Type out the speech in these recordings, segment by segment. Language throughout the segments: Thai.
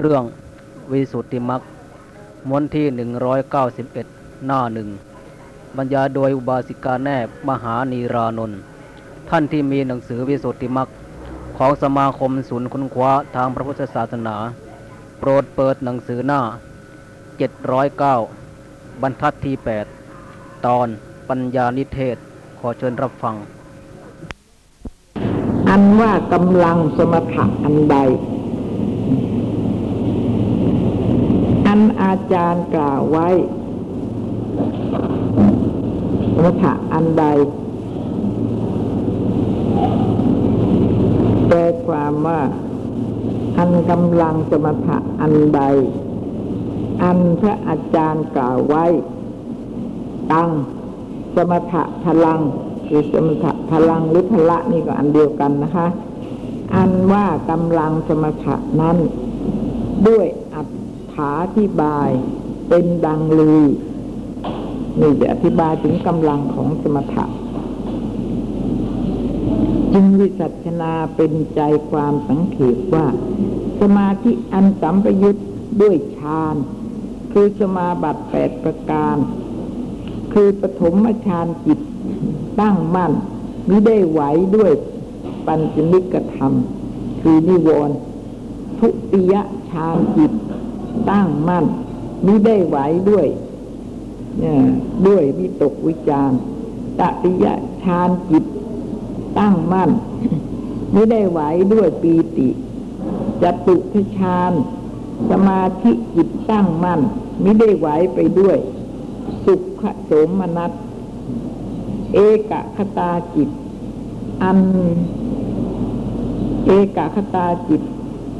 เรื่องวิสุทธิมรรคม้วนที่ 191 หน้าหนึ่งบรรยายโดยอุบาสิกาแนบมหานีรานนท์ท่านที่มีหนังสือวิสุทธิมรรคของสมาคมศูนย์ค้นคว้าทางพระพุทธศาสนา โปรดเปิดหนังสือหน้า 709 บรรทัดที่ 8 ตอนปัญญานิเทศ ขอเชิญรับฟัง อันว่ากำลังสมถะอันใด อันอา จารย์กล่าวไว้สมถะอันใด แปลความว่า อันกำลังสมถะอันใด อันพระอาจารย์กล่าวไว้ ตั้งสมถะพลังคือสมถะพลังหรือพละนี่ก็อันเดียวกันนะคะ อันว่ากำลังสมถะนั้นด้วย อัตถาธิบายเป็นดังลือ นี่จะอธิบายถึงกำลังของสมถะ จึงวิสัชนาเป็นใจความสังเขปว่า สมาธิอันสัมปยุตด้วยฌานคือสมาบัติแปดประการ คือปฐมฌานจิตตั้งมั่นมิได้ไหวด้วยปัญจนิกธรรม คือนิวรณ์ทุติยฌานจิต ตั้งมั่นมิได้ไหวด้วยด้วยวิตกวิจารตติยฌานจิตตั้งมั่นมิได้ไหวด้วยปีติจตุทฌานสมาธิจิตตั้งมั่นมิได้ไหวไปด้วย สุขโสมนัสเอกคตาจิต อัน เอกคตาจิต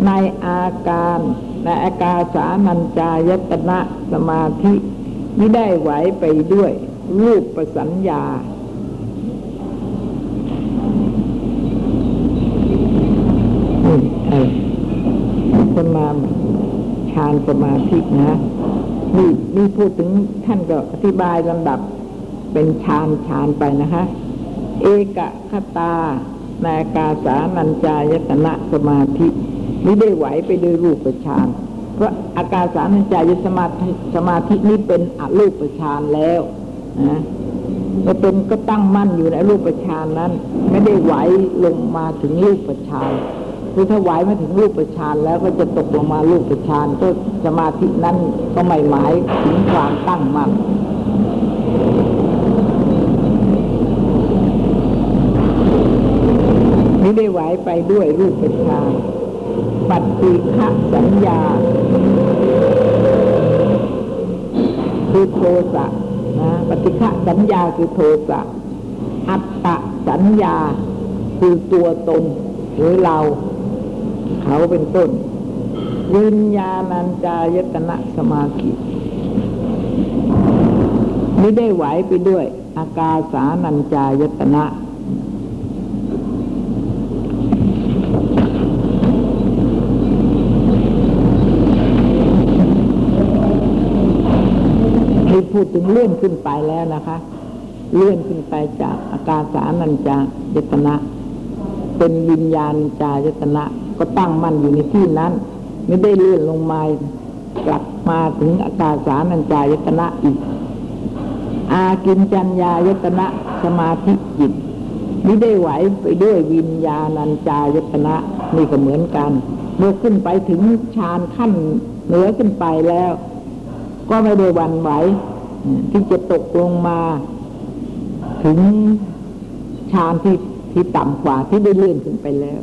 ในอาการ ในอากาสานัญจายตนะสมาธิไม่ได้ไหวไปด้วย รูปประสัญญานี่เออสมาฌานสมาธินะนี่นี่พูดถึงท่านก็อธิบายลำดับเป็นฌานฌานไปนะคะเอกคตาในากาสานัญจายตนะสมาธิ ไม่ได้ไหวไปด้วยรูปฌานเพราะอาการสานัญจายสมาธิสมาธินี้เป็นอรูปฌานแล้วนะก็เป็นก็ตั้งมั่นอยู่ในรูปฌานนั้น ไม่ได้ไหวลงมาถึงรูปฌานคือถ้าไหวมาถึงรูปฌานแล้วก็จะตกลงมารูปฌานก็สมาธินั้นก็ไม่หมายถึงความตั้งมั่นไม่ได้ไหวไปด้วยรูปฌาน ปฏิฆะสัญญา คือโทสะนะปฏิฆะสัญญาคือโทสะอัตตะสัญญาคือตัวตนหรือเรา เขาเป็นต้น วิญญาณัญจายตนะสมาธิไม่ได้ไหวไปด้วย อากาสานัญจายตนะ ที่ พูดถึงเลื่อนขึ้นไปแล้วนะคะ เลื่อนขึ้นไปจากอากาสานัญจายตนะ เป็นวิญญาณจายตนะ ก็ตั้งมั่นอยู่ในที่นั้น ไม่ได้เลื่อนลงมากลับมาถึงอากาสานัญจายตนะอีก อากินจัญญายตนะสมาธิจิตไม่ได้ไหวไปด้วยวิญญาณัญจายตนะนี่ก็เหมือนกัน เมื่อขึ้นไปถึงฌานขั้นเหนือขึ้นไปแล้ว ก็ไม่ได้วันไหว ที่จะตกลงมา ถึงฌานที่ที่ต่ำกว่าที่ได้เลื่อนขึ้นไปแล้ว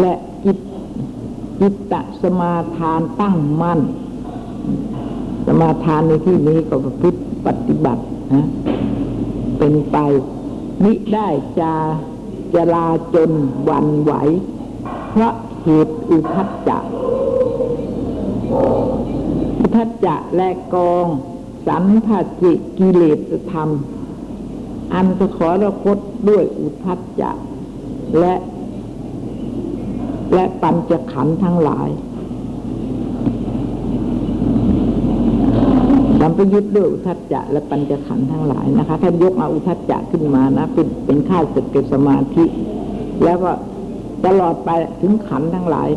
และจิตจิตตสมาทานตั้งมั่น สมาทานในที่นี้ก็ประพฤติปฏิบัตินะเป็นไปมิได้จะจะลาจนวันไหว เพราะเหตุอุทัจจะ ทัจจะและกองสันทัจิกิเลสธรรม อันจะขอรคตด้วยอุทัจจะและ และปัญจขันธ์ทั้งหลายสัมปยุทธ์ด้วยอุทัจจะและปัญจขันธ์ทั้งหลายนะคะท่านยกเอาอุทัจจะขึ้นมานะเป็นเป็นข้าศึกเกับสมาธิ แล้วก็ตลอดไปถึงขันธ์ทั้งหลาย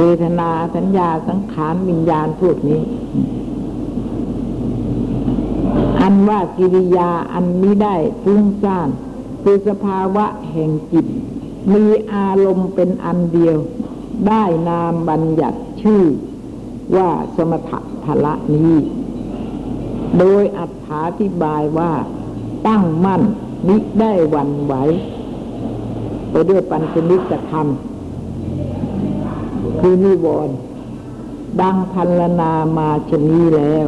เวทนาสัญญาสังขารวิญญาณพวกนี้ อันว่ากิริยาอันนี้ได้ฟุ้งซ่านคือสภาวะแห่งจิต มีอารมณ์เป็นอันเดียว ได้นามบัญญัติชื่อว่าสมถะภละนี้ โดยอัถาธิบายว่าตั้งมั่นนิได้วันไหว ไปด้วยปัญจนิสธรรม คือนิวรณ์ดังพันลนามาชนี้แล้ว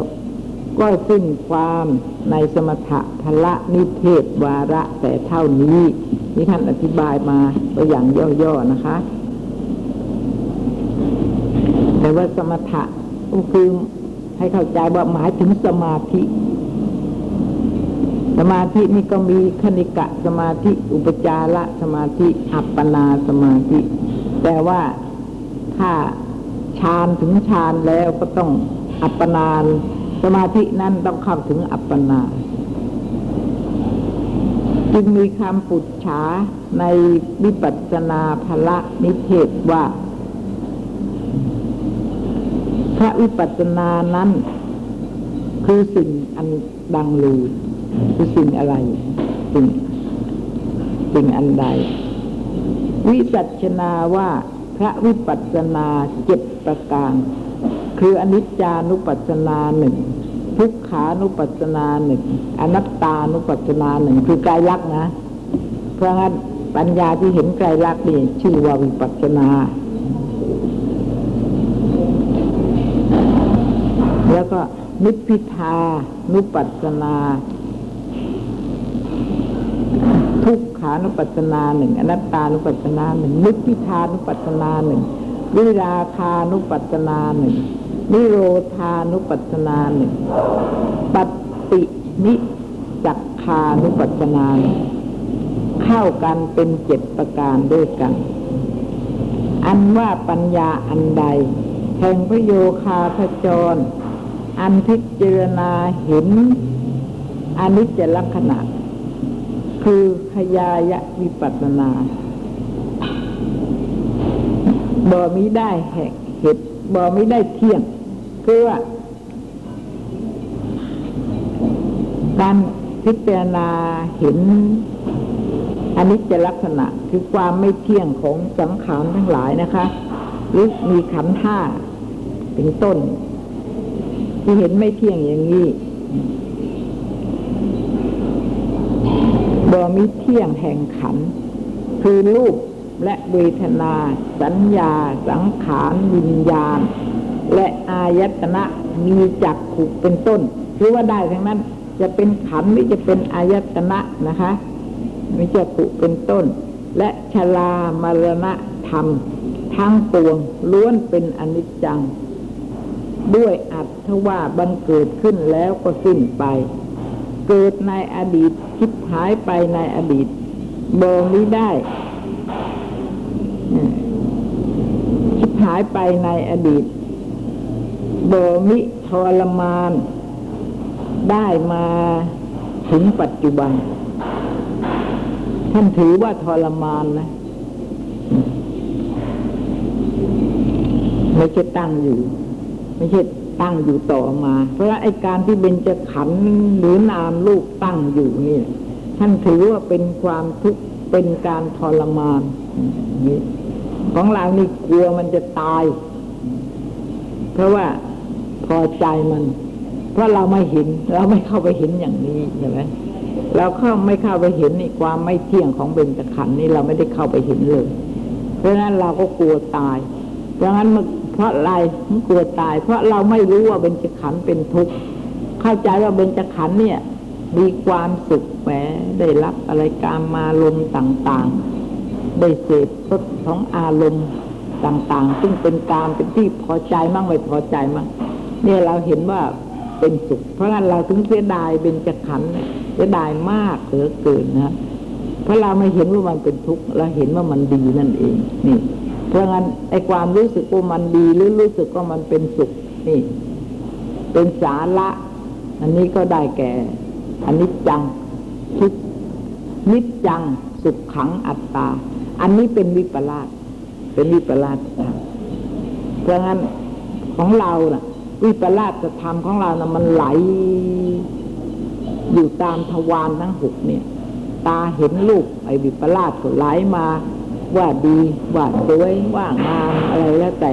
ก็สิ้นความในสมถะพละนิเทศวาระแต่เท่านี้นี่ท่านอธิบายมาตัวอย่างย่อๆนะคะ แต่ว่าสมถะก็คือให้เข้าใจว่าหมายถึงสมาธิ สมาธินี่ก็มีคณิกะสมาธิ อุปจารสมาธิ อัปปนาสมาธิ แต่ว่า ถ้าฌานถึงฌานแล้วก็ต้องอัปปนาน สมาธินั้นต้องเข้าถึงอัปปนาจึงมีคำปุจฉาในวิปัสสนาภละนิเทศว่า พระวิปัสสนานั้น คือสิ่งอันดังลือ คือสิ่งอะไร สิ่งสิ่งอันใด วิจัชนาว่า ระวิปัสสนาเจ็ดประการ คืออนิจจานุปัสสนาหนึ่งทุกขานุปัสสนาหนึ่งอนัตตานุปัสสนาหนึ่งคือไกลลักษณ์นะ เพราะงั้นปัญญาที่เห็นไกลลักษณ์นี่ชื่อว่าวิปัสสนา แล้วก็นิพพิทานุปัสสนา ทุก ขานุปัสสนาหนึ่งอนัตตานุปัสสนาหนึ่งนิพพิทานุปัสสนาหนึ่งวิราคานุปัสสนาหนึ่งนิโรธานุปัสสนาหนึ่งปฏินิจักคานุปัสสนาหนึ่งเข้ากันเป็นเจ็ดประการด้วยกัน อันว่าปัญญาอันใดแห่งพระโยคาพจร อันพิจารณาเห็นอนิจจลักษณะ คือขยายะวิปัสนาบ่มิได้แหกเหตุบ่มิได้เที่ยง คือว่าการพิจารณาเห็นอน,นิจจลักษณะคือความไม่เที่ยงของสังขารทั้งหลายนะคะหรือมีขันธ์ห้าเป็นต้น ที่เห็นไม่เที่ยงอย่างนี้ บ่มีเที่ยงแห่งขัน คือรูปและเวทนา สัญญา สังขารวิญญาณ และอายตนะมีจักขุเป็นต้นคือว่าได้ทั้งนั้นจะเป็นขันหรือจะเป็นอายตนะนะคะมีจักขุเป็นต้น และชลามรณะธรรม ทั้งปวงล้วนเป็นอนิจจัง ด้วยอัตถว่าบังเกิดขึ้นแล้วก็สิ้นไป เกิดในอดีตคิดหายไปในอดีตบอมิได้คิดหายไปในอดีตบอมิทรมาน ได้มาถึงปัจจุบัน ท่านถือว่าทรมานนะไม่ใช่ตั้งอยู่ ไม่ใช่ ตั้งอยู่ต่อมา เพราะไอ้การที่เบญจขันธ์หรือนามลูกตั้งอยู่นี่ท่านถือว่าเป็นความทุกข์เป็นการทรมานนี่ของเรานี่กลัวมันจะตาย เพราะว่าพอใจมัน เพราะเราไม่เห็น เราไม่เข้าไปเห็นอย่างนี้ใช่ไหมเราเข้าไม่เข้าไปเห็นนี่ความไม่เที่ยงของเบญจขันธ์นี่เราไม่ได้เข้าไปเห็นเลย เพราะฉะนั้นเราก็กลัวตาย เพราะงั้นมัน เพราะอะไรมันกลัวตาย เพราะเราไม่รู้ว่าเบญจขันธ์เป็นทุกข์เข้าใจว่าเบญจขันธ์เนี่ยมีความสุขแหมได้รับอะไรการมาลมต่างๆ ได้เสพรสของอารมณ์ต่างๆ ซึ่งเป็นการเป็นที่พอใจมั่งไม่พอใจมั่งเนี่ยเราเห็นว่าเป็นสุข เพราะงั้นเราถึงเสียดายเบญจขันธ์เนี่ยเสียดายมากเหลือเกินนะเพราะเราไม่เห็นว่ามันเป็นทุกข์เราเห็นว่ามันดีนั่นเองนี่ เพราะงั้นไอ้ความรู้สึกว่ามันดีหรือรู้สึกว่ามันเป็นสุขนี่ เป็นสาระ อันนี้ก็ได้แก่อันนี้จังทุกนิจจังสุขขังอัตตา อันนี้เป็นวิปลาสเป็นวิปลาสธรรมเพราะงั้นของเราน่ะ วิปลาสธรรมของเรานะ่ะมันไหล อยู่ตามทวารทั้งหกเนี่ย ตาเห็นรูปไอ้วิปลาสก็ไหลมา ว่าดีว่าสวยว่างามอะไรแล้วแต่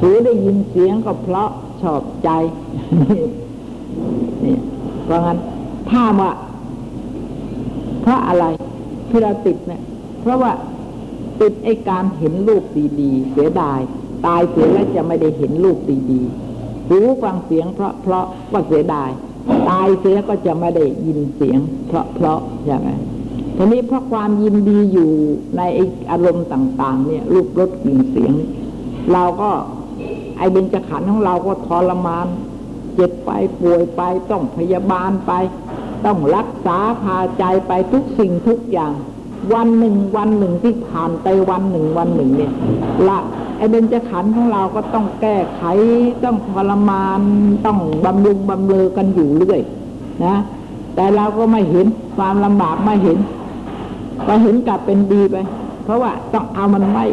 หูได้ยินเสียงก็เพราะชอบใจนี่เพราะงั้นถ้าว่าเพราะอะไรที่เราติดเนี่ย เพราะว่าติดไอ้การเห็นรูปดีๆเสียดาย ตายเสียแล้วจะไม่ได้เห็นรูปดีๆหูฟังเสียงเพราะเพราะก็เสียดาย ตายเสียก็จะไม่ได้ยินเสียง เพราะเพราะใช่ไหม ทีนี้เพราะความยินดีอยู่ในไออารมณ์ต่าง ๆ เนี่ย รูปรสกลิ่นเสียง เราก็ไอเบญจขันธ์ของเราก็ทรมาน เจ็บไปป่วยไปต้องพยาบาลไป ต้องรักษาพาใจไปทุกสิ่งทุกอย่าง วันหนึ่งวันหนึ่งที่ผ่านไปวันหนึ่งวันหนึ่งเนี่ยละไอเบญจขันธ์ของเราก็ต้องแก้ไข ต้องทรมาน ต้องบำรุงบำเรอกันอยู่เรื่อยนะ แต่เราก็ไม่เห็นความลำบากไม่เห็น ก็เห็นกลับเป็นดีไป เพราะว่าต้องเอามันไว้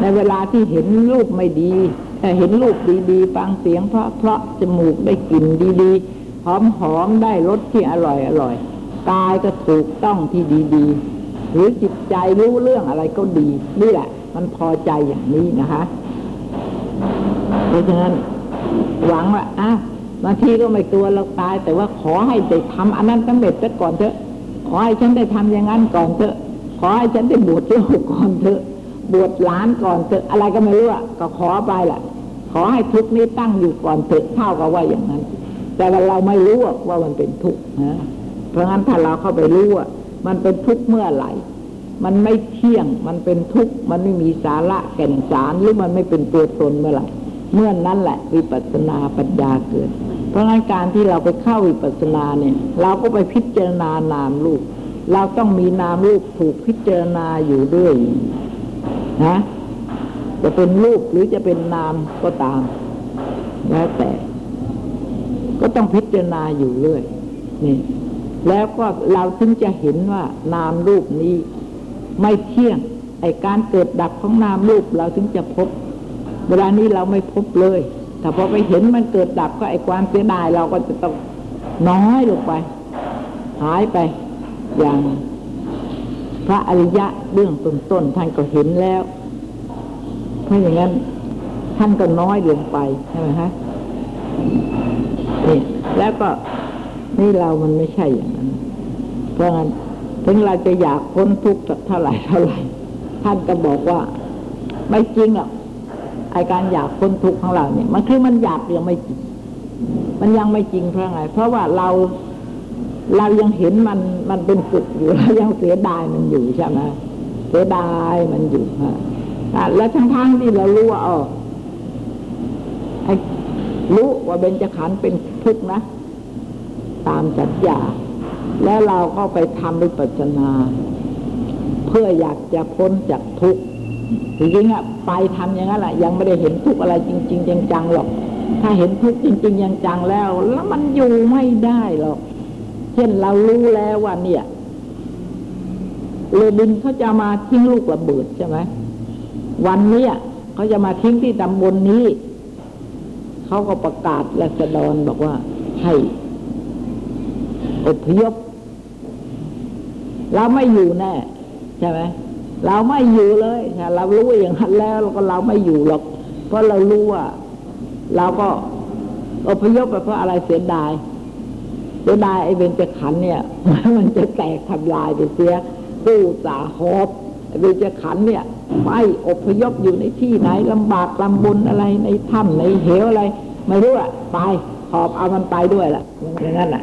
ในเวลาที่เห็นรูปไม่ดีแต่เห็นรูปดีๆ ฟังเสียงเพราะเพราะจมูกได้กลิ่นดีๆ หอมๆ ได้รสที่อร่อยอร่อยกายก็ถูกต้องที่ดีๆ หรือจิตใจรู้เรื่องอะไรก็ดี นี่แหละ มันพอใจอย่างนี้นะคะเพราะฉะนั้นหวังว่าอ้าวบางทีก็ไม่กลัวเราตาย แต่ว่าขอให้ได้ทำอันนั้นสำเร็จซะก่อนเถอะ ขอให้ฉันได้ทำอย่างนั้นก่อนเถอะ ขอให้ฉันได้บวชลูกก่อนเถอะ บวชหลานก่อนเถอะ อะไรก็ไม่รู้อะก็ขอไปแหละขอให้ทุกนี้ตั้งอยู่ก่อนเถอะเท่ากับว่าอย่างนั้น แต่ว่าเราไม่รู้ว่ามันเป็นทุกข์นะเพราะงั้นถ้าเราเข้าไปรู้ว่ามันเป็นทุกข์เมื่อไหร่ มันไม่เที่ยง มันเป็นทุกข์ มันไม่มีสาระแก่นสารหรือมันไม่เป็นตัวตนเมื่อไหร่ เมื่อนนั้นแหละวิปัสสนาปัญญาเกิด เพราะงั้นการที่เราไปเข้าวิปัสสนาเนี่ย เราก็ไปพิจารณานามรูป เราต้องมีนามรูปถูกพิจารณาอยู่ด้วยนะจะเป็นรูปหรือจะเป็นนามก็ตาม แล้วแต่ ก็ต้องพิจารณาอยู่เรื่อยนี่ แล้วก็เราถึงจะเห็นว่านามรูปนี้ไม่เที่ยงไอการเกิดดับของนามรูปเราถึงจะพบ เวลานี้เราไม่พบเลย แต่พอไปเห็นมันเกิดดับก็ไอ้ความเสียดายเราก็จะต้องน้อยลงไป หายไปอย่างพระอริยะเรื่องต้นๆท่านก็เห็นแล้ว เพราะอย่างนั้นท่านก็น้อยลงไปใช่ไหมฮะนี่แล้วก็นี่เรามันไม่ใช่อย่างนั้น เพราะงั้นถึงเราจะอยากพ้นทุกข์เท่าไหร่เท่าไหร่ ท่านก็บอกว่า ไม่จริงหรอก ไอการอยากพ้นทุกข์ของเราเนี่ย มันคือมันอยากยังไม่จริง มันยังไม่จริงเพราะไงเพราะว่าเราเรายังเห็นมันมันเป็นสุขอยู่เรายังเสียดายมันอยู่ใช่ไหมเสียดายมันอยู่ฮะแล้วทั้งทางที่เรารู้ว่าอ๋อไอ้รู้ว่าเบญจขันธ์เป็นทุกข์นะ ตามสัญญาแล้วเราก็ไปทำวิปัสสนา เพื่ออยากจะพ้นจากทุกข์ จริงๆอะไปทำอย่างนั้นแหละยังไม่ได้เห็นทุกอะไรจริง ๆ จังๆหรอก ถ้าเห็นทุกจริงๆจังๆแล้ว แล้วมันอยู่ไม่ได้หรอก เช่นเรารู้แล้วว่าเนี่ยเรือบินเขาจะมาทิ้งลูกระเบิดใช่ไหมวันเนี้ยเขาจะมาทิ้งที่ตำบลนนี้เขาก็ประกาศรัษฎรบอกว่า ให้อพยพเราไม่อยู่แน่ ใช่ไหม เราไม่อยู่เลยเรารู้อย่างนั้นแล้วเราก็เราไม่อยู่หรอก เพราะเรารู้ว่า เราก็อพยพไปเพราะอะไรเสียดายเสียดายไอ้เบญจขันธ์เนี่ย มันจะแตกทำลายไปเสียกู้สาหอบไอ้เบญจขันธ์เนี่ยไม่อพยพอยู่ในที่ไหนลำบากลำบนอะไรในถ้ำในเหวอะไร ไม่รู้อะไปหอบเอามันไปด้วยล่ะอย่างนั้นแหละ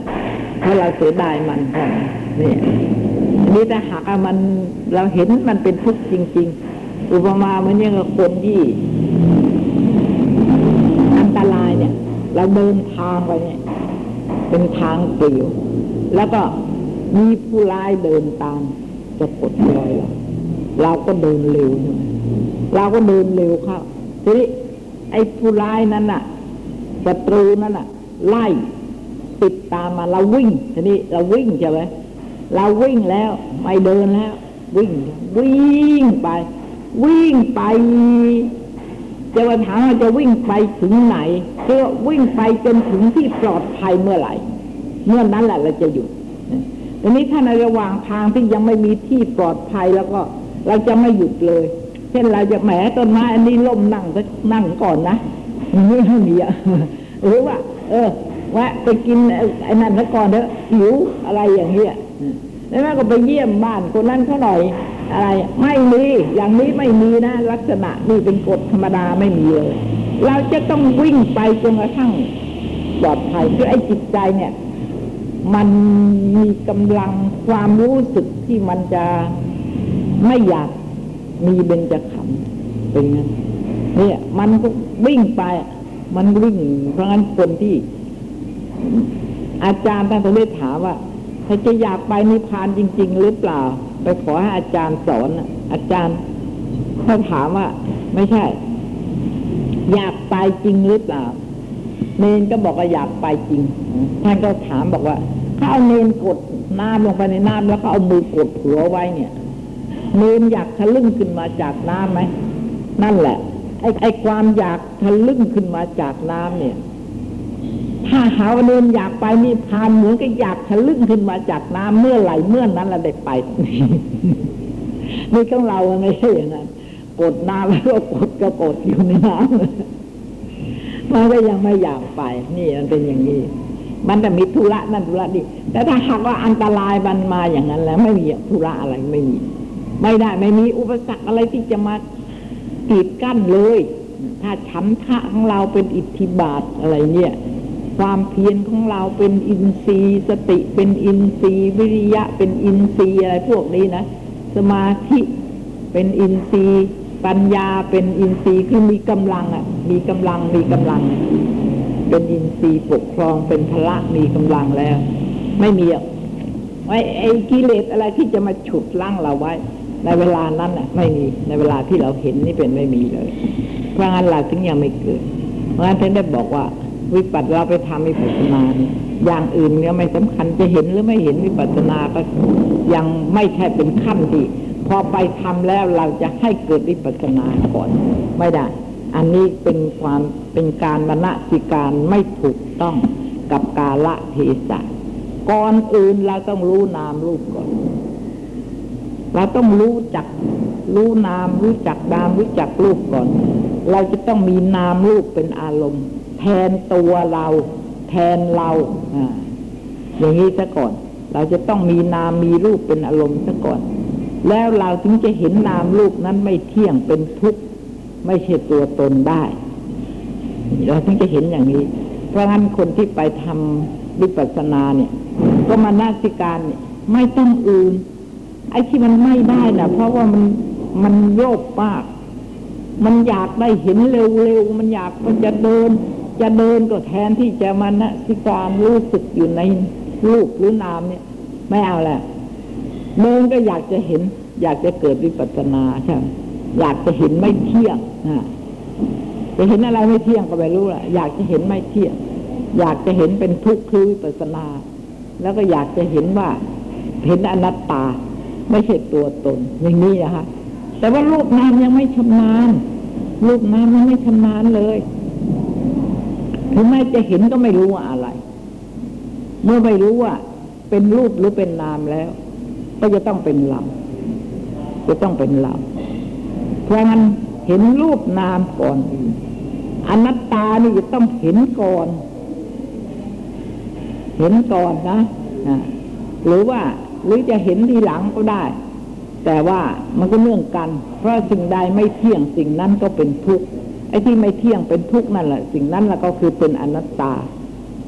เพราเราเสียดายมันนี่ นี่แต่หากมันเราเห็นมันเป็นทุกข์จริง ๆ อุปมาเหมือนอย่างคนที่อันตรายเนี่ย เราเดินทางไปเนี่ย เป็นทางเปลี่ยวแล้วก็มีผู้ร้ายเดินตามจะกดรอยเราเราก็เดินเร็วใช่เราก็เดินเร็วเข้าทีนี้ไอ้ผู้ร้ายนั้นน่ะศัตรูนั้นน่ะ ไล่ติดตามมาเราวิ่งทีนี้เราวิ่งใช่ไหม เราวิ่งแล้ว ไม่เดินแล้ว วิ่ง วิ่งไป วิ่งไปจะมาถามว่าจะวิ่งไปถึงไหนก็วิ่งไปจนถึงที่ปลอดภัยเมื่อไหร่ เมื่อนั้นแหละเราจะหยุดทีนี้ถ้าในระหว่างทางที่ยังไม่มีที่ปลอดภัยแล้วก็ เราจะไม่หยุดเลย เช่นเราจะแหมต้นไม้อันนี้ล่มนั่งสักนั่งก่อนนะไม่ให้มีอะหรือว่า เออแวะไปกินไอ้นั่นซะก่อนเถอะหิวอะไรอย่างเงี้ย แล้วแม่ก็ไปเยี่ยมบ้านคนนั้นเขาหน่อย อะไรไม่มีอย่างนี้ไม่มีนะ ลักษณะนี่เป็นกฎธรรมดาไม่มีเลยเราจะต้องวิ่งไปจนกระทั่งปลอดภัยคือไอ้จิตใจเนี่ย มันมีกำลังความรู้สึกที่มันจะไม่อยากมีเบญจขันธ์เป็นงั้นเนี่ยมันก็วิ่งไป มันวิ่ง เพราะงั้นคนที่ อาจารย์ท่านก็เลยถามว่า ถ้าจะอยากไปนิพพานจริง ๆ หรือเปล่า ไปขอให้อาจารย์สอนน่ะอาจารย์เขาถามว่า ไม่ใช่ อยากไปจริงหรือเปล่า เนนก็บอกว่าอยากไปจริง ท่านก็ถามบอกว่าถ้าเอาเนนกดน้ำลงไปในน้ำแล้วก็เอามือกดหัวไว้เนี่ย เนนอยากทะลึ่งขึ้นมาจากน้ำไหมนั่นแหละไอ้ไอ้ความอยากทะลึ่งขึ้นมาจากน้ำเนี่ย ถ้าหาว่าเนนอยากไปนี่พานเหมือนกับอยากทะลึ่งขึ้นมาจากน้ำเมื่อไหร่เมื่อนั้นเราได้ไปนี่ของเราไม่ใช่อย่างนั้นกดน้ำแล้วก็กดก็กดอยู่ในน้ำมันก็ยังไม่อยากไป นี่มันเป็นอย่างนี้มันจะมีธุระนั่นธุระนี่แต่ถ้าหากว่าอันตรายมันมาอย่างนั้น แล้วไม่มีธุระอะไรไม่มี ไม่ได้ไม่มีอุปสรรคอะไรที่จะมากีดกั้นเลย ถ้าฉันทะของเราเป็นอิทธิบาทอะไรเนี่ย ความเพียรของเราเป็นอินทรีย์ สติเป็นอินทรีย์ วิริยะเป็นอินทรีย์อะไรพวกนี้นะ สมาธิเป็นอินทรีย์ ปัญญาเป็นอินทรีย์คือมีกำลังอะ มีกำลังมีกำลัง เป็นอินทรีย์ปกครองเป็นพละมีกำลังแล้ว ไม่มีอะไอ้ไอ้กิเลสอะไรที่จะมาฉุดลั่งเราไว้ ในเวลานั้นอะ ไม่มีในเวลาที่เราเห็นนี่เป็นไม่มีเลย เพราะงั้นเราถึงยังไม่เกิดเพราะงั้นท่านได้บอกว่า วิปัสสนาเราไปทำวิปัสสนาเนี่ยอย่างอื่นเนี่ยไม่สำคัญจะเห็นหรือไม่เห็นวิปัสสนาก็ยังไม่ใช่เป็นขั้นที่พอไปทำแล้วเราจะให้เกิดวิปัสสนาก่อนไม่ได้ อันนี้เป็นความเป็นการมณสิการไม่ถูกต้องกับกาละเทศะก่อนอื่นเราต้องรู้นามรูปก่อนเราต้องรู้จักรู้นามรู้จักนามรู้จักรูปก่อน เราจะต้องมีนามรูปเป็นอารมณ์ แทนตัวเรา แทนเราออย่างนี้ซะก่อน เราจะต้องมีนามมีรูปเป็นอารมณ์ซะก่อน แล้วเราถึงจะเห็นนามรูปนั้นไม่เที่ยงเป็นทุกข์ไม่ใช่ตัวตนได้ เราถึงจะเห็นอย่างนี้ เพราะงั้นคนที่ไปทำวิปัสสนาเนี่ย ก็มานาสิการเนี่ยไม่ต้องอื่น ไอ้ที่มันไม่ได้นะเพราะว่ามันมันโลภมาก มันอยากได้เห็นเร็วๆ มันอยากมันจะเดิน จะเดินก็แทนที่จะมานะสิการรู้สึกอยู่ในรูปหรือนามเนี่ย ไม่เอาแหละเดินก็อยากจะเห็น อยากจะเกิดวิปัสสนาใช่ไหมอยากจะเห็นไม่เที่ยงอ่าจะเห็นอะไรไม่เที่ยงก็ไม่รู้แหละอยากจะเห็นไม่เที่ยง อยากจะเห็นเป็นทุกข์คือวิปัสสนา แล้วก็อยากจะเห็นว่า เห็นอนัตตา ไม่ใช่ตัวตนอย่างนี้นะคะแต่ว่ารูปนามยังไม่ชำนาญรูปนามยังไม่ชำนาญเลย ถึงแม้จะเห็นก็ไม่รู้ว่าอะไร เมื่อไม่รู้ว่า เป็นรูปหรือเป็นนามแล้ว ก็จะต้องเป็นเราจะต้องเป็นเราเพราะงั้นเห็นรูปนามก่อนอื่นอนัตตานี่จะต้องเห็นก่อน เห็นก่อนนะหรือว่าหรือจะเห็นทีหลังก็ได้ แต่ว่ามันก็เนื่องกัน เพราะสิ่งใดไม่เที่ยงสิ่งนั้นก็เป็นทุกข์ ไอ้ที่ไม่เที่ยงเป็นทุกข์นั่นแหละสิ่งนั้นแหละก็คือเป็นอนัตตา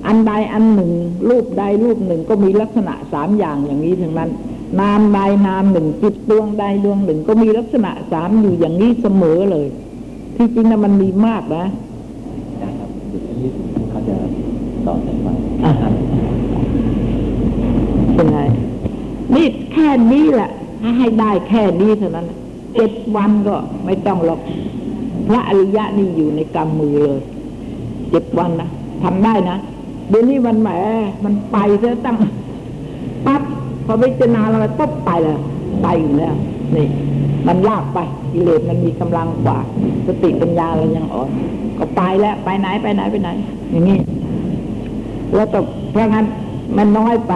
อันใดอันหนึ่ง รูปใดรูปหนึ่งก็มีลักษณะสามอย่างอย่างนี้ทั้งนั้น นามใดนามหนึ่งจิตดวงใดดวงหนึ่ง ก็มีลักษณะสามอยู่อย่างนี้เสมอเลย ที่จริงนะมันมีมากนะนะครับจุดที่เขาจะต่อจากไปอ่าเป็นไงนี่แค่นี้แหละถ้าให้ได้แค่นี้เท่านั้นเจ็ดวันก็ไม่ต้องหรอก พระอริยะนี่อยู่ในกำมือเลยเจ็ดวันนะทำได้นะเดี๋ยวนี้มันแหมมันไปซะตั้งปั๊บพอพิจารณาอะไรปุ๊บไปเลยไปอยู่แล้วนี่ มันลากไปกิเลสมันมีกำลังกว่า สติปัญญาเรายังอ่อน ก็ไปแล้วไปไหนไปไหนไปไหน อย่างนี้แล้วตกเพราะงั้นมันน้อยไป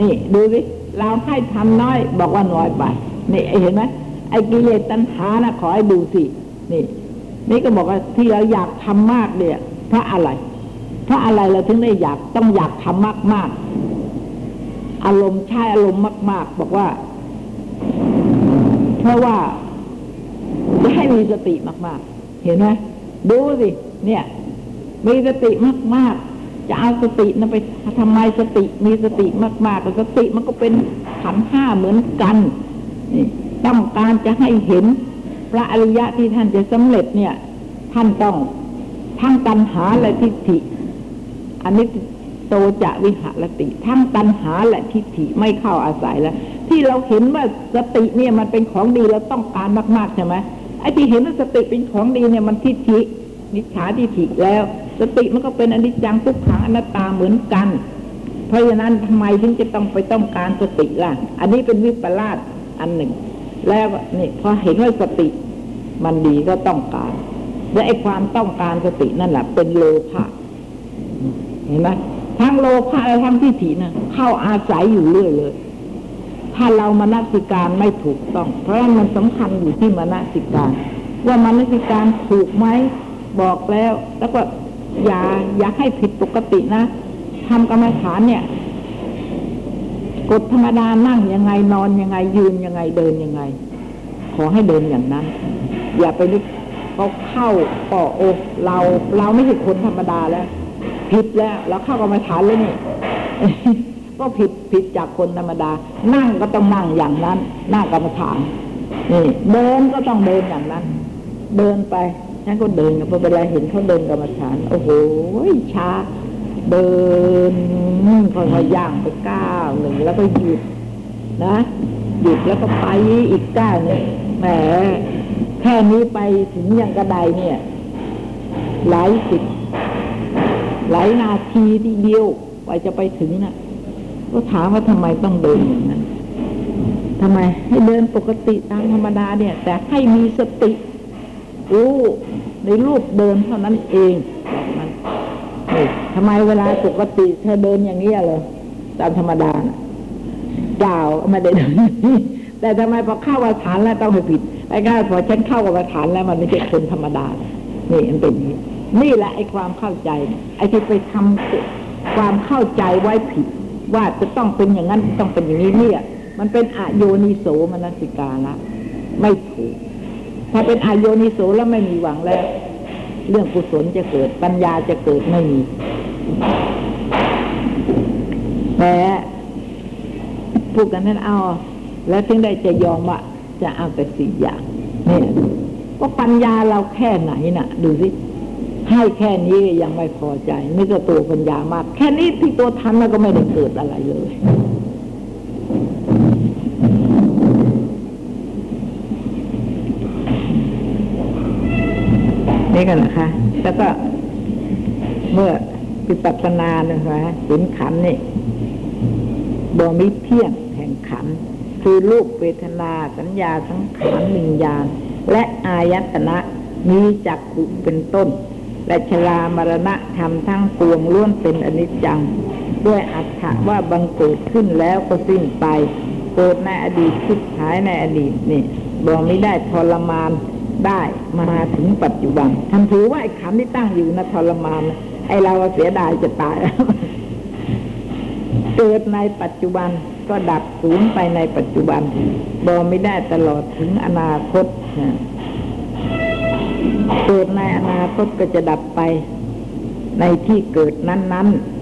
นี่ ดูสิเราให้ทำน้อย บอกว่าน้อยไป นี่เห็นไหมไอ้กิเลสตัณหานะขอให้ดูสินี่ นี่ก็บอกว่าที่เราอยากทำมากเนี่ยเพราะอะไร เพราะอะไรเราถึงได้อยากต้องอยากทำมากมาก ๆ อารมณ์ใช้อารมณ์มาก ๆ บอกว่า เพราะว่าจะให้มีสติมากๆ เห็นไหมดูสิเนี่ย มีสติมาก ๆ จะเอาสตินั้นไปทำไมสติมีสติมากๆแต่สติมันก็เป็นขันห้าเหมือนกันนี่ต้องการจะให้เห็น ระอริยะที่ท่านจะสำเร็จเนี่ย ท่านต้องทั้งตัณหาและทิฏฐิอันนี้โตจะวิหารติ ทั้งตัณหาและทิฏฐิไม่เข้าอาศัยแล้ว ที่เราเห็นว่าสติเนี่ยมันเป็นของดีเราต้องการมากๆใช่ไหมไอ้ที่เห็นว่าสติเป็นของดีเนี่ยมันทิฏฐินิจฉาทิฏฐิแล้ว สติมันก็เป็นอนิจจังทุกขังอนัตตาเหมือนกัน เพราะฉะนั้นทำไมถึงจะต้องไปต้องการสติล่ะ อันนี้เป็นวิปลาสอันหนึ่ง แล้วนี่พอเห็นว่าสติ มันดีก็ต้องการ และไอ้ความต้องการสตินั่นแหละเป็นโลภะเห็นไหมทั้งโลภะและทั้งทิฏฐินะเข้าอาศัยอยู่เรื่อยเลย ถ้าเรามนสิการไม่ถูกต้อง เพราะฉะนั้นมันสำคัญอยู่ที่มนสิการ ว่ามนสิการถูกไหมบอกแล้ว แล้วก็อย่าอย่าให้ผิดปกตินะทำกรรมฐานเนี่ยกฎธรรมดานั่งยังไงนอนยังไงยืนยังไงเดินยังไง ขอให้เดินอย่างนั้น อย่าไปนึกเขาเข้าก็โอเราเราไม่ใช่คนธรรมดาแล้ว ผิดแล้วเราเข้ากรรมฐานแล้วนี่ก็ผิดผิดจากคนธรรมดา นั่งก็ต้องนั่งอย่างนั้นนั่งกรรมฐานนี่เดินก็ต้องเดินอย่างนั้น เดินไปฉันก็เดินพอเวลาเห็นเขาเดินกรรมฐาน โอ้โหช้า เดินค่อยๆย่างไปก้าวหนึ่งแล้วก็หยุดนะหยุดแล้วก็ไปอีกก้าวหนึ่งแหม ค่นี้ไปถึงยังกระไดเนี่ย หลายสิบหลายนาทีทีเดียวกว่าจะไปถึงน่ะ ก็ถามว่าทำไมต้องเดินอย่างนั้นทำไมให้เดินปกติตามธรรมดาเนี่ย แต่ให้มีสติรู้ในรูปเดินเท่านั้นเองแบบนั้นนี่ทำไมเวลาปกติเธอเดินอย่างนี้เลยตามธรรมดาน่ะเจ้าไม่ได้เดินแต่ทำไมพอเข้ากรรมฐานแล้วต้องไปผิด ไอ้ก้าพอฉันเข้ากรรมฐานแล้วมันไม่ใช่คนธรรมดา นี่มันเป็นนี้ นี่แหละไอ้ความเข้าใจ ไอ้ที่ไปทำความเข้าใจไว้ผิด ว่าจะต้องเป็นอย่างนั้นต้องเป็นอย่างนี้เนี่ยมันเป็นอโยนิโสมนสิกาละไม่ถูก ถ้าเป็นอโยนิโสแล้วไม่มีหวังแล้ว เรื่องกุศลจะเกิดปัญญาจะเกิดไม่มีแต่พูดกันนั้นเอา แล้วถึงได้จะยอมว่า จะเอาแต่สี่อย่างเนี่ยก็ปัญญาเราแค่ไหนน่ะ ดูสิให้แค่นี้ยังไม่พอใจไม่ก็ตัวปัญญามาก แค่นี้ที่ตัวทันก็ไม่ได้เกิดอะไรเลย นี่กันนะคะ แล้วก็เมื่อปิปัสนานะคะเห็นขันนี่บอมิเที่ยงแห่งขัน คือรูปเวทนาสัญญาสังขารวิญญาณ และอายตนะมีจักขุเป็นต้น และชรามรณะธรรมทั้งปวงล้วนเป็นอนิจจัง ด้วยอัตถะว่าบังเกิดขึ้นแล้วก็สิ้นไปเกิดในอดีตคิดหายในอดีตนี่บอกไม่ได้ทรมานได้มาถึงปัจจุบันทำถือว่าไอ้ขันที่ตั้งอยู่นะทรมานนะไอ้เราเสียดายจะตายเกิดในปัจจุบัน ก็ดับสูญไปในปัจจุบันบอไม่ได้ตลอดถึงอนาคตนะเกิดในอนาคตก็จะดับไป ในที่เกิดนั้น ๆ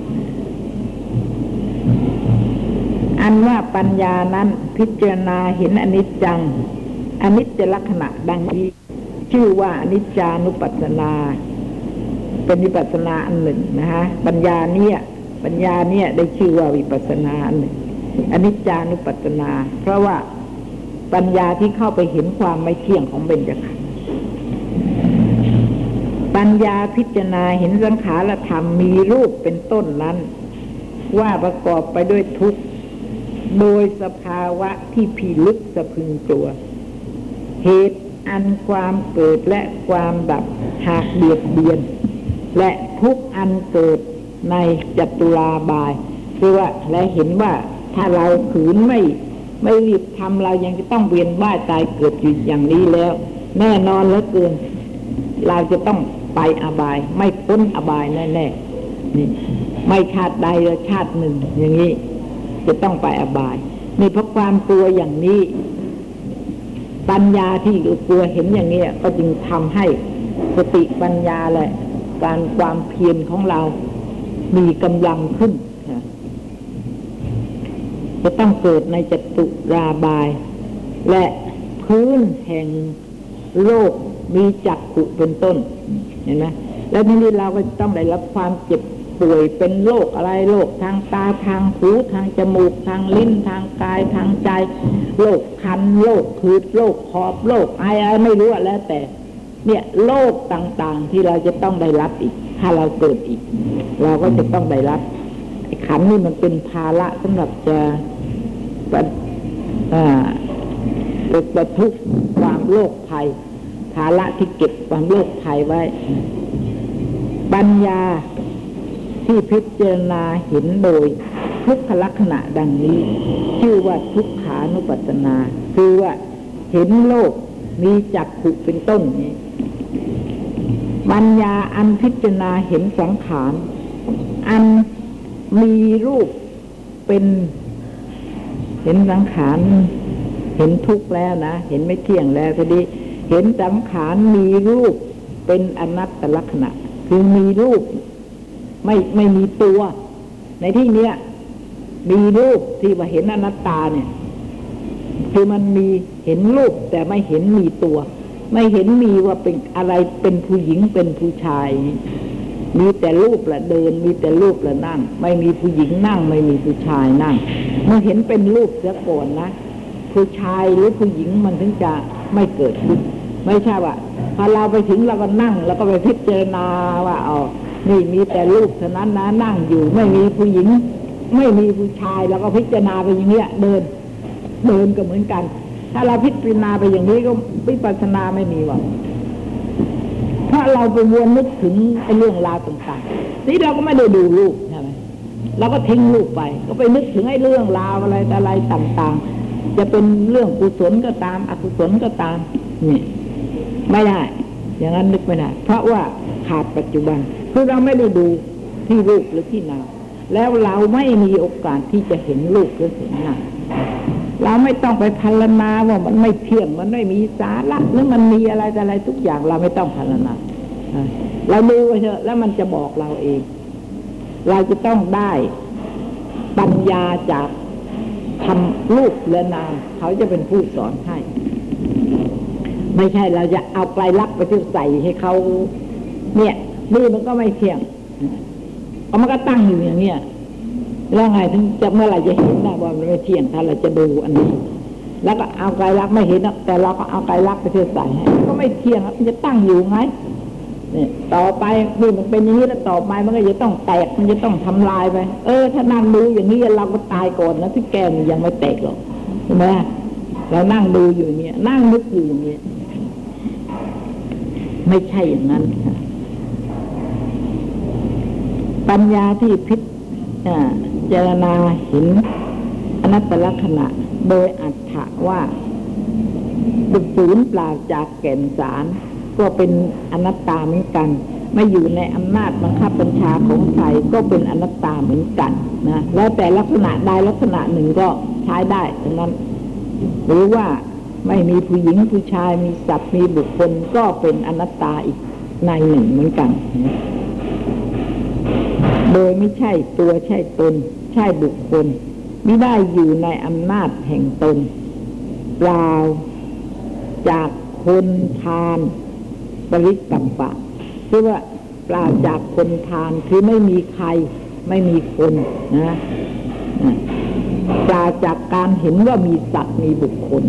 อันว่าปัญญานั้นพิจารณาเห็นอนิจจัง อนิจจลักษณะดังนี้ ชื่อว่าอนิจจานุปัสสนา เป็นวิปัสสนาอันหนึ่งนะฮะปัญญาเนี่ยปัญญาเนี่ยได้ชื่อว่าวิปัสสนาอันหนึ่ง อนิจจานุปัสสนา เพราะว่าปัญญาที่เข้าไปเห็นความไม่เที่ยงของเบญจขันธ์ปัญญาพิจารณาเห็นสังขารธรรมมีรูปเป็นต้นนั้น ว่าประกอบไปด้วยทุกข์ โดยสภาวะที่พิลึกสะพึงตัว เหตุอันความเกิดและความดับหากเบียดเบียน และทุกอันเกิดในจัตุลาบายคือว่าและเห็นว่า ถ้าเราขืนไม่ไม่รีบทำเรายังจะต้องเวียนว่ายตายเกิดอยู่อย่างนี้แล้ว แน่นอนเหลือเกิน เราจะต้องไปอบาย ไม่พ้นอบายแน่ๆนี่ไม่ชาติใดหรือชาติหนึ่ง อย่างนี้ จะต้องไปอบายนี่เพราะความกลัวอย่างนี้ ปัญญาที่กลัวเห็นอย่างนี้ก็จึงทำให้สติปัญญาและการความเพียรของเรามีกำลังขึ้น จะต้องเกิดในจตุราบาย และพื้นแห่งโลกมีจักขุเป็นต้นเห็นไหมแล้วทีนี้เราก็ต้องได้รับความเจ็บป่วยเป็นโรคอะไรโรคทางตาทางหูทางจมูกทางลิ้นทางกายทางใจโรคคันโรคคืดโรคคอบโรคไอะไรไม่รู้อะแล้วแต่ เนี่ยโรคต่างๆที่เราจะต้องได้รับอีก ถ้าเราเกิดอีก เราก็จะต้องได้รับขันนี่มันเป็นภาระสำหรับจะ ปะอ่าประทุกความโรคภัย ภาระที่เก็บความโรคภัยไว้ ปัญญาที่พิจารณาเห็นโดยทุกขลักษณะดังนี้ ชื่อว่าทุกขานุปัสสนา คือว่าเห็นโลกมีจักขุเป็นต้นนี้ปัญญาอันพิจารณาเห็นสังขาร อันมีรูปเป็น เห็นสังขารเห็นทุกข์แล้วนะ เห็นไม่เที่ยงแล้วก็ดีเห็นสังขารมีรูปเป็นอนัตตลักษณะ คือมีรูป ไม่ไม่มีตัว ในที่เนี้ยมีรูปที่ว่าเห็นอนัตตาเนี่ย คือมันมีเห็นรูปแต่ไม่เห็นมีตัว ไม่เห็นมีว่าเป็นอะไรเป็นผู้หญิงเป็นผู้ชาย มีแต่รูปละเดิน มีแต่รูปละนั่ง ไม่มีผู้หญิงนั่ง ไม่มีผู้ชายนั่งเมื่อเห็นเป็นรูปเสียก่อนนะผู้ชายหรือผู้หญิงมันถึงจะไม่เกิดขึ้นไม่ใช่ว่าพอเราไปถึงเราก็นั่ง แล้วก็ไปพิจารณาว่าอ๋อนี่มีแต่รูปเท่านั้นนะนั่งอยู่ ไม่มีผู้หญิง ไม่มีผู้ชายแล้วก็พิจารณาไปอย่างเนี้ย เดิน เดินก็เหมือนกัน ถ้าเราพิจารณาไปอย่างนี้ก็วิปัสสนาไม่มีหรอก ราะเราไปวนนึกถึงไอ้เรื่องราวต่างๆนี่เราก็ไม่ได้ดูรูปใช่ไหมเราก็ทิ้งรูปไป ก็ไปนึกถึงไอ้เรื่องราวอะไรแต่อะไรต่างๆ จะเป็นเรื่องกุศลก็ตาม อกุศลก็ตามนี่ไม่ได้ อย่างนั้นนึกไม่ได้เพราะว่าขาดปัจจุบันคือเราไม่ได้ดูที่รูปหรือที่นามแล้วเราไม่มีโอกาสที่จะเห็นรูปหรือเห็นนาม เราไม่ต้องไปพารณนาว่ามันไม่เที่ยงมันไม่มีสาระหรือมันมีอะไรอะไรทุกอย่างเราไม่ต้องพารณนาอ่าเราดูไปเถอะแล้วมันจะบอกเราเอง เราจะต้องได้ปัญญาจากทำรูปและนาม เขาจะเป็นผู้สอนให้ ไม่ใช่เราจะเอาไกลลักษณ์ไปที่ใส่ให้เขา เนี่ยนี่มันก็ไม่เที่ยงเอามันก็ตั้งอยู่อย่างเนี้ย แล้วไงถึงจะเมื่อไหร่จะเห็นนะว่ามันไม่เที่ยงถ้าเราจะดูอันนี้ แล้วก็เอาไกลลักไม่เห็นนะแต่เราก็เอาไกลลักไปเที่ใส่ให้ก็ไม่เที่ยงมันจะตั้งอยู่ไงเนี่ยต่อไปนี่มันเป็นอย่างนี้แล้วต่อไปมันก็จะต้องแตกมันจะต้องทำลายไป เออ ถ้านั่งดูอย่างนี้เราก็ตายก่อนนะที่แกนยังไม่แตกหรอกใช่ไหมเรานั่งดูอยู่เนี้ยนั่งนึกอยู่อย่างเนี้ยไม่ใช่อย่างนั้นค่ะปัญญาที่พิษอ่า จารณาเห็นอนัตตลักษณะโดยอัตถะว่าบุศูนย์ปล่าจากแก่นสาร ก็เป็นอนัตตาเหมือนกันไม่อยู่ในอำนาจบังคับบัญชาของใครก็เป็นอนัตตาเหมือนกันนะแล้วแต่ลักษณะใดลักษณะหนึ่งก็ใช้ได้ทั้งนั้น หรือว่าไม่มีผู้หญิงผู้ชายมีสัตว์มีบุคคลก็เป็นอนัตตาอีกในหนึ่งเหมือนกัน โดยไม่ใช่ตัวใช่ตน ใช่บุคคล ไม่ได้อยู่ในอำนาจแห่งตน เปล่าจากคนทานปริกัมปะคือว่าปล่าจากคนทานคือไม่มีใครไม่มีคนนะปราจากการเห็นว่ามีสัตว์มีบุคคล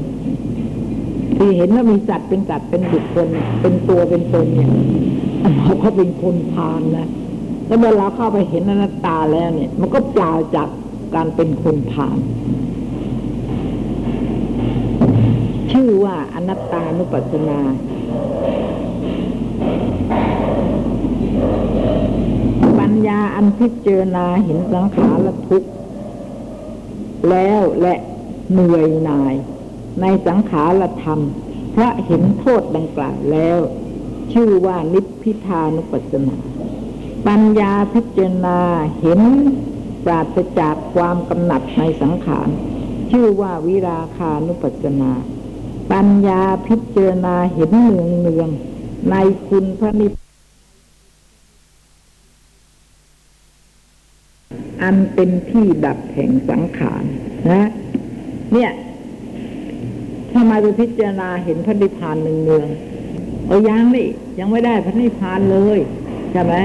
ที่เห็นว่ามีสัตว์เป็นสัตว์เป็นบุคคล เป็นตัวเป็นตนเนี่ยเราก็เป็นคนพานนะ แล้วเมื่อเราเข้าไปเห็นอนัตตาแล้วเนี่ย มันก็เปล่าจากการเป็นคนพาน ชื่อว่าอนัตตานุปัสสนา ปัญญาอันพิจารณาเห็นสังขารทุกข์แล้วและเหนื่อยหน่าย ในสังขารธรรมเพราะเห็นโทษดังกล่าวแล้ว ชื่อว่านิพพิทานุปัสสนา ปัญญาพิจารณาเห็นปราศจากความกำหนัดในสังขาร ชื่อว่าวิราคานุปัสสนา ปัญญาพิจารณาเห็นเนืองเนืองในคุณพระนิพพานอันเป็นที่ดับแห่งสังขารนะ เนี่ยถ้ามาไปพิจารณาเห็นพระนิพพานเนืองเนืองเอายังนี่ยังไม่ได้พระนิพพานเลย ใช่ไหม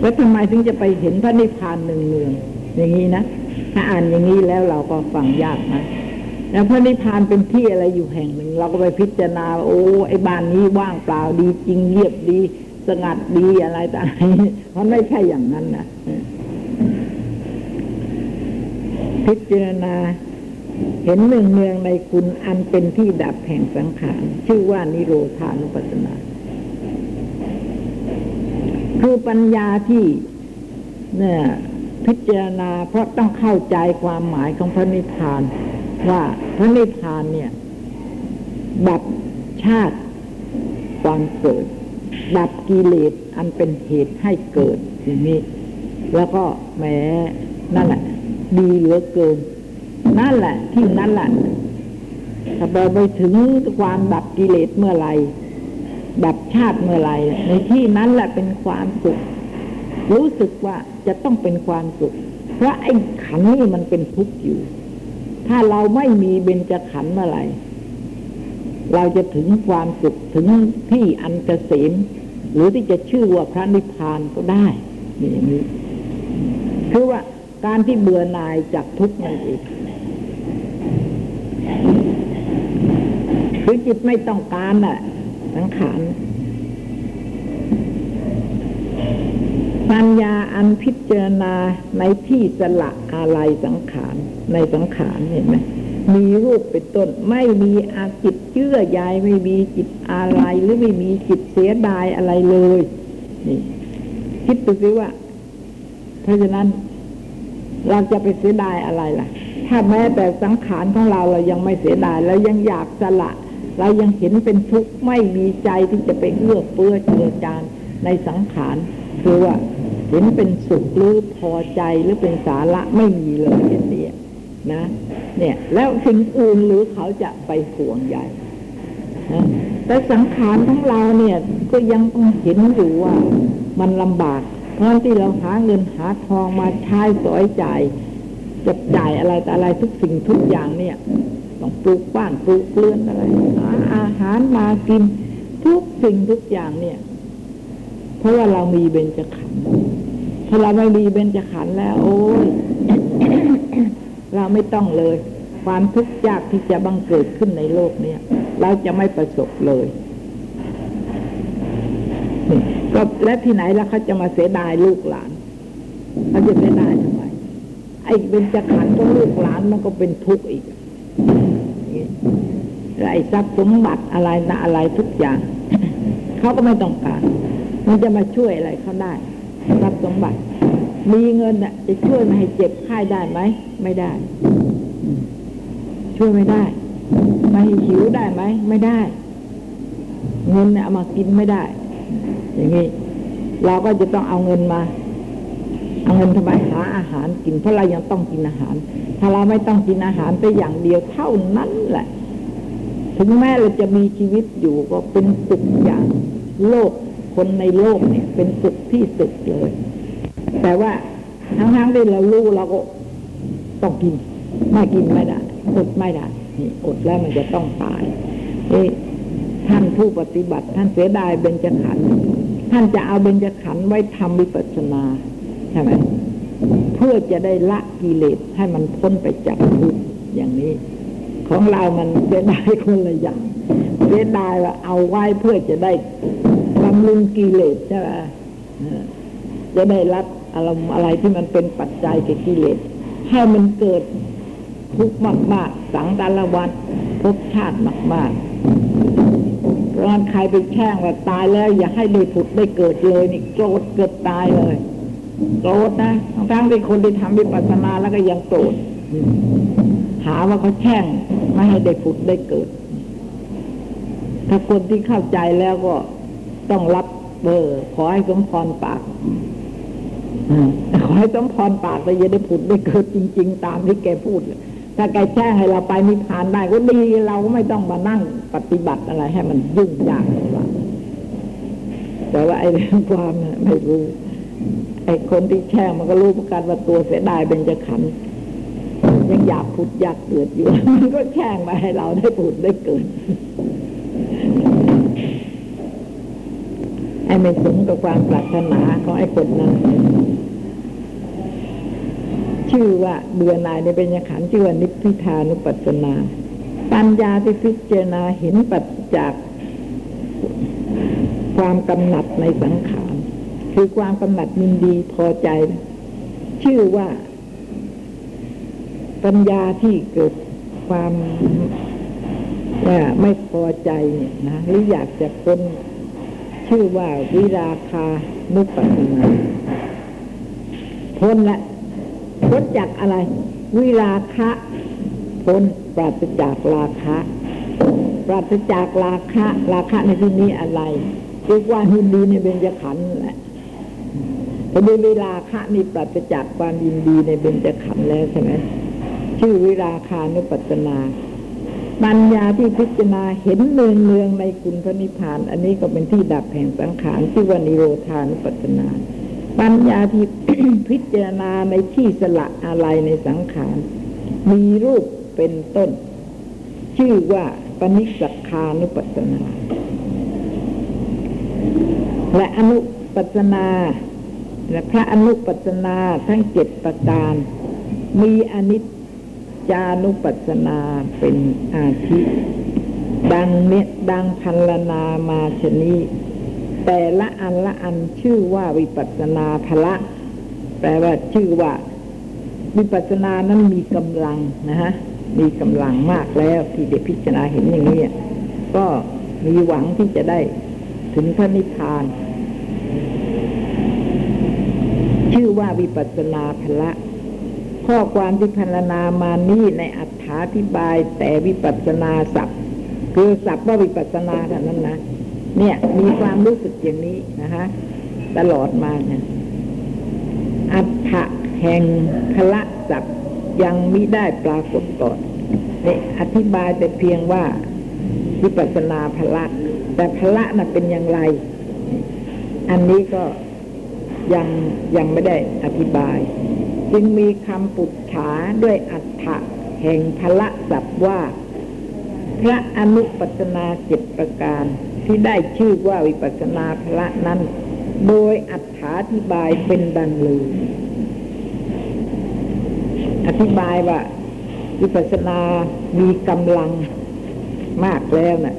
แล้วทำไมถึงจะไปเห็นพระนิพพานเนืองเนืองๆอย่างนี้นะถ้าอ่านอย่างนี้แล้วเราก็ฟังยากนะแล้วพระนิพพานเป็นที่อะไรอยู่แห่งหนึ่ง เราก็ไปพิจารณา โอ้ไอ้บ้านนี้ว่างเปล่าดี จริงเงียบดี สงัดดีอะไรต่างๆมันไม่ใช่อย่างนั้นนะพิจารณาเห็นเนืองเนืองในคุณอันเป็นที่ดับแห่งสังขารชื่อว่านิโรธานุปัสสนา คือปัญญาที่เนี่ยพิจารณาเพราะต้องเข้าใจความหมายของพระนิพพาน ว่าพระนิพพานเนี่ย ดับชาติความเกิด ดับกิเลสอันเป็นเหตุให้เกิดอย่างนี้ แล้วก็แหมนั่นแหละ ดีเหลือเกิน นั่นแหละ ที่นั่นแหละถ้าเราไปถึงความดับกิเลสเมื่อไหร่ ดับชาติเมื่อไรในที่นั้นแหละเป็นความสุข รู้สึกว่าจะต้องเป็นความสุข เพราะไอ้ขันนี่มันเป็นทุกข์อยู่ ถ้าเราไม่มีเบญจขันเมื่อไรเราจะถึงความสุขถึงที่อันเกษมหรือที่จะชื่อว่าพระนิพพานก็ได้นี่อย่างนี้ คือว่าการที่เบื่อหน่ายจากทุกข์นั่นเองคือจิตไม่ต้องการน่ะ สังขาร ปัญญาอันพิจารณาในที่สละอะไรสังขารในสังขารเห็นไหมมีรูปเป็นต้น ไม่มีอาจิตเชื่อใยไม่มีจิตอะไรหรือไม่มีจิตเสียดายอะไรเลยนี่คิดดูสิว่า เพราะฉะนั้น เราจะไปเสียดายอะไรล่ะ ถ้าแม้แต่สังขารของเราเรายังไม่เสียดายแล้วยังอยากสละ เรายังเห็นเป็นทุกข์ไม่มีใจที่จะไปเอื้อเฟื้อเจือจานในสังขารคือว่าเห็นเป็นสุขหรือพอใจหรือเป็นสาระไม่มีเลยอย่างนี้นะเนี่ยแล้วสิ่งอื่นหรือเขาจะไปห่วงใหญ่นะแต่สังขารของเราเนี่ยก็ยังต้องเห็นอยู่ว่ามันลำบากเพราะที่เราหาเงินหาทองมาใช้สอยจ่ายจับจ่ายอะไรแต่อะไรทุกสิ่งทุกอย่างเนี่ย ต้องปลูกบ้านปลูกเรือนอะไรหาอาหารมากิน ทุกสิ่งทุกอย่างเนี่ย เพราะว่าเรามีเบญจขันธ์ถ้าเราไม่มีเบญจขันธ์แล้ว โอ้ยเราไม่ต้องเลย ความทุกข์ยากที่จะบังเกิดขึ้นในโลกเนี่ย เราจะไม่ประสบเลยก็และที่ไหนแล้วเขาจะมาเสียดายลูกหลานเขาจะเสียดายทำไมไอ้เป็นจะขันธ์ของลูกหลานมันก็เป็นทุกข์อีก แล้วไอ้ทรัพย์สมบัติอะไรนะอะไรทุกอย่าง เขาก็ไม่ต้องการ มันจะมาช่วยอะไรเขาได้ทรัพย์สมบัติ มีเงินน่ะ จะช่วยไม่ให้เจ็บไข้ได้ไหมไม่ได้ ช่วยไม่ได้ไม่ให้หิวได้ไหมไม่ได้ เงินเนี่ยเอามากินไม่ได้ อย่างนี้เราก็จะต้องเอาเงินมา เอาเงินทำไมหาอาหารกิน เพราะเรายังต้องกินอาหาร ถ้าเราไม่ต้องกินอาหารแต่อย่างเดียวเท่านั้นแหละ ถึงแม้เราจะมีชีวิตอยู่ก็เป็นสุขอย่างโลกคนในโลกเนี่ย เป็นสุขที่สุดเลย แต่ว่าทั้งๆที่เรารู้เราก็ต้องกิน ไม่กินไม่ได้อดไม่ได้นี่อดแล้วมันจะต้องตายนี่ท่านผู้ปฏิบัติ ท่านเสียดายเบญจขันธ์ท่านจะเอาเบญจขันธ์ไว้ทำวิปัสสนา ใช่ไหมเพื่อจะได้ละกิเลสให้มันพ้นไปจากทุกข์อย่างนี้ ของเรามันเสียดายคนละอย่างเสียดายว่าเอาไว้เพื่อจะได้บำรุงกิเลสใช่ไหมจะได้รับอารมณ์อะไรที่มันเป็นปัจจัยแก่กิเลสให้มันเกิดทุกข์มาก ๆ สังดารวัฏภพชาติมาก ๆ เพราะงั้นใครไปแช่งว่าตายแล้ว อย่าให้ได้ผุดได้เกิดเลยนี่โกรธเกิดตายเลย โกรธนะทั้งๆที่คนที่ทำวิปัสสนาแล้วก็ยังโกรธหาว่าเขาแช่งไม่ให้ได้ผุดได้เกิด ถ้าคนที่เข้าใจแล้วก็ต้องรับเบอร์ขอให้สมพรปากขอให้สมพรปากแต่ย่าได้ผุดได้เกิดจริง ๆ ตามที่แกพูดถ้าแกแช่งให้เราไปนิพพานได้ก็ดีเราก็ไม่ต้องมานั่งปฏิบัติอะไรให้มันยุ่งยากแต่ว่าไอ้เรื่องความไม่รู้ ไอ้คนที่แช่งมันก็รู้ประกันว่าตัวเสียดายเป็นจะขันยังอยากผุดอยากเกิดอยู่ มันก็แช่งมาให้เราได้ผุดได้เกิดไอ้ไม่สมกับความปรารถนาของไอ้คนนั้นชื่อว่าเบื่อหน่ายในเป็นยขันชื่อว่านิพพิทานุปัสนา ปัญญาที่พิจารณาเห็นปัจจากความกำหนัดในสังขาร คือความกำหนัดยินดีพอใจ ชื่อว่าปัญญาที่เกิดความว่าไม่พอใจเนี่ยนะหรืออยากจะพ้นชื่อว่าวิราคานุปัสสนาพ้นละพ้นจากอะไร วิราคะพ้นปราศจากราคะปราศจากราคะ ราคะในที่นี้อะไรเรียกว่ายินดีในเบญจขันธ์นั่นแหละ แต่ด้วยเวลาคะนี่ปราศจากความยินดีในเบญจขันธ์แล้วใช่ไหมชื่อวิราคานุปัสนาปัญญาที่พิจารณาเห็นเนืองเนืองในคุณพระนิพพาน อันนี้ก็เป็นที่ดับแห่งสังขารที่ว่านิโรธานุปัสนา ปัญญาที่พิจารณาในที่สละอะไรในสังขาร มีรูปเป็นต้น ชื่อว่าปณิสักคานุปัสนา และอนุปัสสนา และพระอนุปัสนาทั้งเจ็ดประการ มีอนิจจานุปัสนาเป็นอาทิดังเนี้ยดังพันลนามาชนีแต่ละอันละอันชื่อว่าวิปัสนาภละ แปลว่าชื่อว่า วิปัสสนานั้นมีกำลังนะฮะมีกำลังมากแล้วที่เด็กพิจารณาเห็นอย่างนี้ก็มีหวังที่จะได้ถึงพระนิพพาน ชื่อว่าวิปัสนาภละข้อความที่พันลนามานี้ในอัฏฐาธิบายแต่วิปัสนาศัพท์ คือศัพท์ว่าวิปัสนาเท่านั้นนะเนี่ยมีความรู้สึกอย่างนี้นะฮะตลอดมาเนี่ยอัฏฐะแห่งพละศัพท์ยังมิได้ปรากฏก่อนเนี่ยอธิบายแต่เพียงว่าวิปัสสนาพละ แต่พละน่ะเป็นอย่างไร อันนี้ก็ ยังยังไม่ได้อธิบาย จึงมีคำปุจฉาด้วยอัฏฐะแห่งพละศัพท์ว่า พระอนุปัสนาเจ็ดประการที่ได้ชื่อว่าวิปัสนาพละนั้น โดยอัฏฐาธิบายเป็นดังลยอธิบายว่าวิปัสนามีกำลังมากแล้วนะ่ะ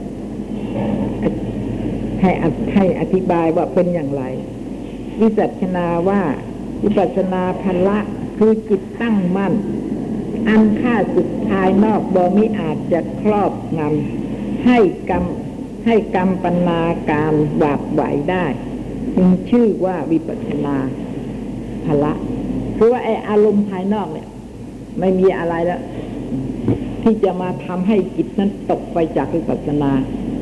ให้ให้อธิบายว่าเป็นอย่างไร วิจัชนาว่าวิปัสนาพละคือจิตตั้งมั่น อันค่าสุดภายนอกบอมิอาจจะครอบงำให้กรรมให้กรรมปนาการหวาบไหวได้จึงชื่อว่าวิปัสนาพละคือว่าไออารมณ์ภายนอกเนี่ย ไม่มีอะไรแล้ว ที่จะมาทำให้จิตนั้นตกไปจากวิปัสสนา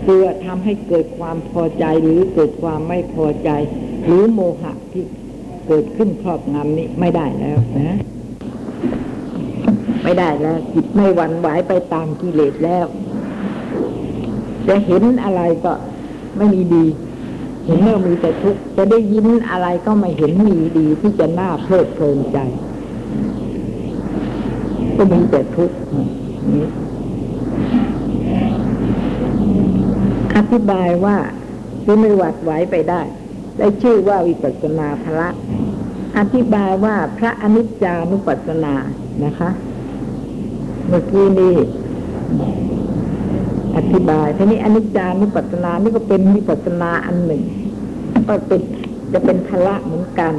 เพื่อทำให้เกิดความพอใจหรือเกิดความไม่พอใจ หรือโมหะที่เกิดขึ้นครอบงำนี้ไม่ได้แล้วนะไม่ได้แล้วจิตไม่หวั่นไหวไปตามกิเลสแล้ว จะเห็นอะไรก็ไม่มีดี เห็นเมื่อมีแต่ทุกข์จะได้ยินอะไรก็ไม่เห็นมีดีที่จะน่าเพลิดเพลินใจ ก็มีแต่ทุกข์อธิบายว่าคือไม่หวัดไหวไปได้ ได้ชื่อว่าวิปัสนาภละ อธิบายว่าพระอนิจจานุปัสสนานะคะ เมื่อกี้นี้อธิบายทีนี้อนิจจานุปัสสนานี่ก็เป็นวิปัสสนาอันหนึ่งก็เป็นจะเป็นพละเหมือนกัน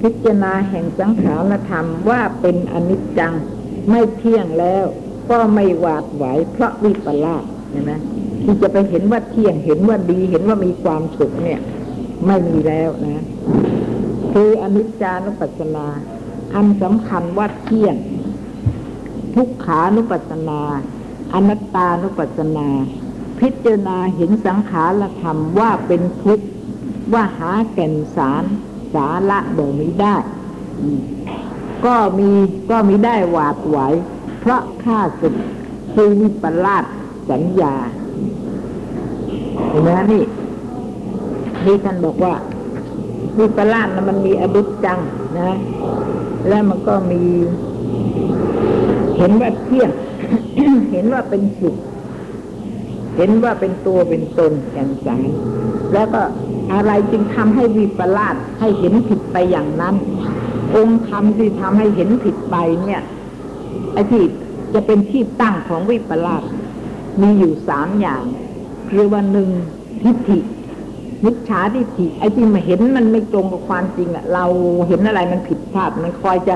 พิจารณาแห่งสังขารธรรมว่าเป็นอนิจจังไม่เที่ยงแล้วก็ไม่หวาดไหวเพราะวิปลาสเห็นไหมที่จะไปเห็นว่าเที่ยงเห็นว่าดีเห็นว่ามีความสุขเนี่ย ไม่มีแล้วนะ คืออนิจจานุปัสสนา อันสำคัญว่าเที่ยง ทุกขานุปัสสนา อนัตตานุปัสสนา พิจารณาเห็นสังขารธรรมว่าเป็นทุกข์ว่าหาแก่นสารสาระบ่มีได้ ก็มีก็มีได้หวาดไหว เพราะข้าศึกคือวิปลาสสัญญาเห็นไหมนี่ นี่ท่านบอกว่าวิปลาสนะมันมีอดุจจังนะ แล้วมันก็มี เห็นว่าเที่ยง เห็นว่าเป็นสุขเห็นว่าเป็นตัวเป็นตนแก่นสแล้วก็อะไรจึงทำให้วิปลาสให้เห็นผิดไปอย่างนั้น องค์ธรรมที่ทำให้เห็นผิดไปเนี่ยไอ้ที่จะเป็นที่ตั้งของวิปลาสมีอยู่สามอย่าง คือว่าหนึ่งทิฏฐิ มิจฉาทิฏฐิไอ้ที่มาเห็นมันไม่ตรงกับความจริงอะเราเห็นอะไรมันผิดพลาดมันคอยจะ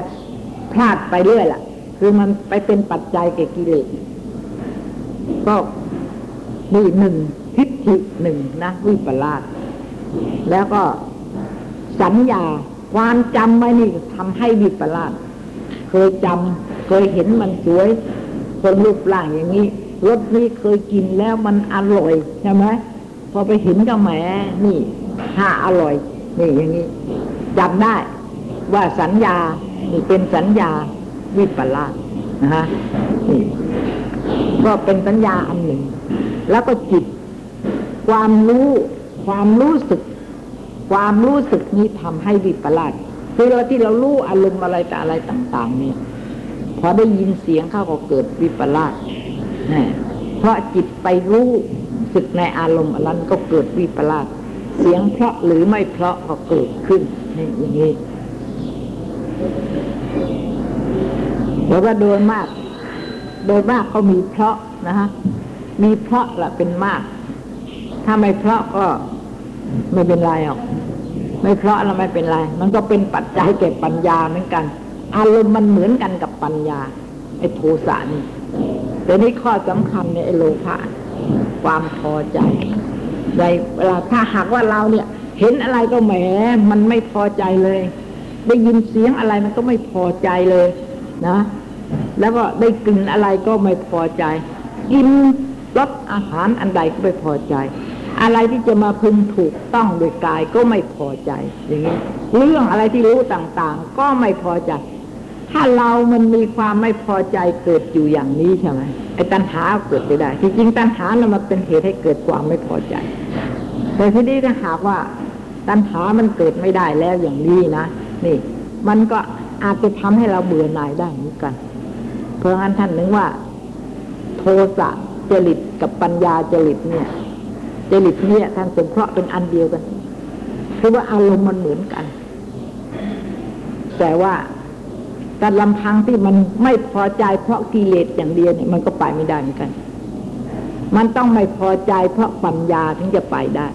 พลาดไปเรื่อยล่ะ คือมันไปเป็นปัจจัยแก่กิเลสก็นี่หนึ่งทิฏฐิหนึ่งนะวิปลาสแล้วก็สัญญาความจำไว้นี่ทำให้วิปลาสเคยจำเคยเห็นมันสวยคนรูปร่างอย่างนี้รสนี้เคยกินแล้วมันอร่อยใช่ไหม พอไปเห็นก็แหมนี่ห้าอร่อยนี่อย่างนี้จำได้ว่าสัญญานี่เป็นสัญญาวิปลาสนะฮะนี่ก็เป็นสัญญาอันหนึ่ง แล้วก็จิต ความรู้ความรู้สึก ความรู้สึกนี้ทำให้วิปลาสคือเราที่เรารู้อารมณ์อะไรแต่อะไรต่าง ๆ เนี่ย พอได้ยินเสียงเข้าก็เกิดวิปลาสเพราะจิตไปรู้ สึกในอารมณ์อันนั้นก็เกิดวิปลาสเสียงเพราะหรือไม่เพราะก็เกิดขึ้นนี่อย่างนี้แล้วก็โดยมาก โดยมากเขามีเพราะนะฮะมีเพราะละเป็นมาก ถ้าไม่เพราะก็ไม่เป็นไรหรอกไม่เพราะแล้วไม่เป็นไร มันก็เป็นปัจจัยแก่ปัญญาเหมือนกัน อารมณ์มันเหมือนกันกับปัญญาไอ้โทสะนี่แต่นี่ข้อสำคัญเนี่ยไอ้โลภะ ความพอใจในเวลาถ้าหากว่าเราเนี่ย เห็นอะไรก็แหมมันไม่พอใจเลย ได้ยินเสียงอะไรมันก็ไม่พอใจเลยนะ แล้วก็ได้กลิ่นอะไรก็ไม่พอใจกินรสอาหารอันใดก็ไม่พอใจ อะไรที่จะมาพึงถูกต้องโดยกายก็ไม่พอใจอย่างนี้เรื่องอะไรที่รู้ต่างๆ ก็ไม่พอใจ ถ้าเรามันมีความไม่พอใจเกิดอยู่อย่างนี้ใช่ไหมไอ้ตัณหาเกิดไปได้ ที่จริงตัณหาเรามันเป็นเหตุให้เกิดความไม่พอใจ แต่ทีนี้ถ้าหากว่า ตัณหามันเกิดไม่ได้แล้วอย่างนี้นะนี่ มันก็อาจจะทำให้เราเบื่อหน่ายได้เหมือนกัน เพราะงั้นท่านนึกว่า โทสะจริตกับปัญญาจริตเนี่ยจริตเนี่ยท่านสงเคราะห์เป็นอันเดียวกันคือว่าอารมณ์มันเหมือนกัน แต่ว่า การลำพังที่มันไม่พอใจเพราะกิเลสอย่างเดียวเนี่ยมันก็ไปไม่ได้เหมือนกัน มันต้องไม่พอใจเพราะปัญญาถึงจะไปได้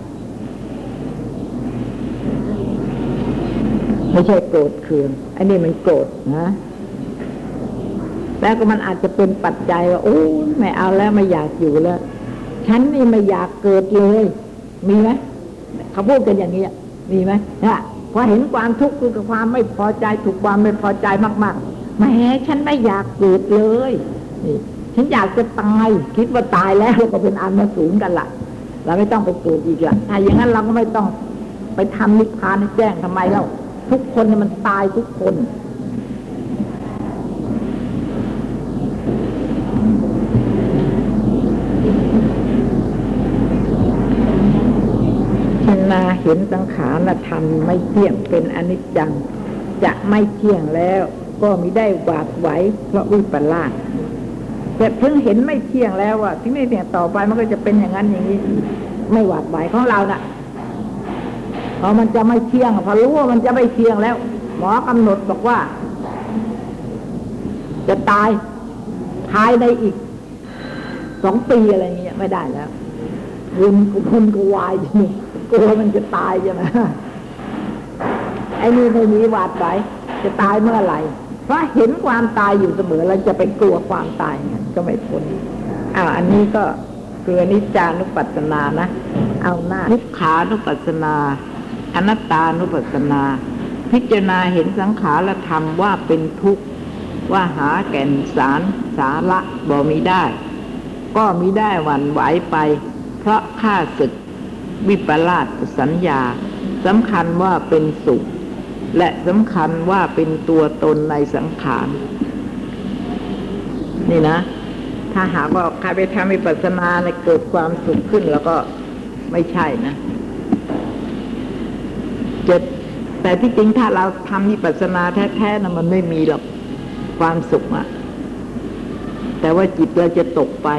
ไม่ใช่โกรธเคืองอันนี้มันโกรธนะแล้วก็มันอาจจะเป็นปัจจัยว่าโอ้ไม่เอาแล้วไม่อยากอยู่แล้วฉันนี่ไม่อยากเกิดเลย มีไหมเขาพูดกันอย่างนี้มีไหมนะ อเห็นความทุกข์คือความไม่พอใจถูกความไม่พอใจมากๆแหมฉันไม่อยากเกิดเลยนี่ฉันอยากจะตายคิดว่าตายแล้วก็เป็นอันมาสูงกันละเราไม่ต้องไปเกิดอีกละถ้าอย่างนั้นเราก็ไม่ต้องไปทำนิพพานให้แจ้งทำไมเล่าทุกคนเนี่ยมันตายทุกคน ชนา เห็นสังขารธรรมไม่เที่ยงเป็นอนิจจัง จะไม่เที่ยงแล้วก็มิได้หวาดไหวเพราะวิปลาสแต่เพิ่งเห็นไม่เที่ยงแล้วอะที่ไม่เที่ยงต่อไปมันก็จะเป็นอย่างนั้นอย่างนี้ไม่หวาดไหวของเราน่ะพอมันจะไม่เที่ยงพอรู้ว่ามันจะไม่เที่ยงแล้ว หมอกำหนดบอกว่า จะตายภายในอีกสองปีอะไรเงี้ยไม่ได้แล้วคุณคุณก็วายจริง กลัวมันจะตายใช่ไหมไอ้นี่ไม่มีหวาดไหวจะตายเมื่อไหร่เพราะเห็นความตายอยู่เสมอเราจะไปกลัวความตายเนี่ยก็ไม่พ้นอ้าวอันนี้ก็คืออนิจจานุปัสสนานะ เอาหน้าทุกขานุปัสสนา อนัตตานุปัสสนา พิจารณาเห็นสังขารธรรมว่าเป็นทุกข์ว่าหาแก่นสารสาระบ่มีได้ ก็มิได้หวั่นไหวไป เพราะข้าศึก วิปลาสสัญญาสำคัญว่าเป็นสุข และสำคัญว่าเป็นตัวตนในสังขารนี่นะ ถ้าหากว่าใครไปทำวิปัสสนาในเกิดความสุขขึ้นแล้วก็ไม่ใช่นะเจ็บแต่ที่จริงถ้าเราทำวิปัสสนาแท้ๆนะมันไม่มีหรอกความสุขอะแต่ว่าจิตเราจะตกไป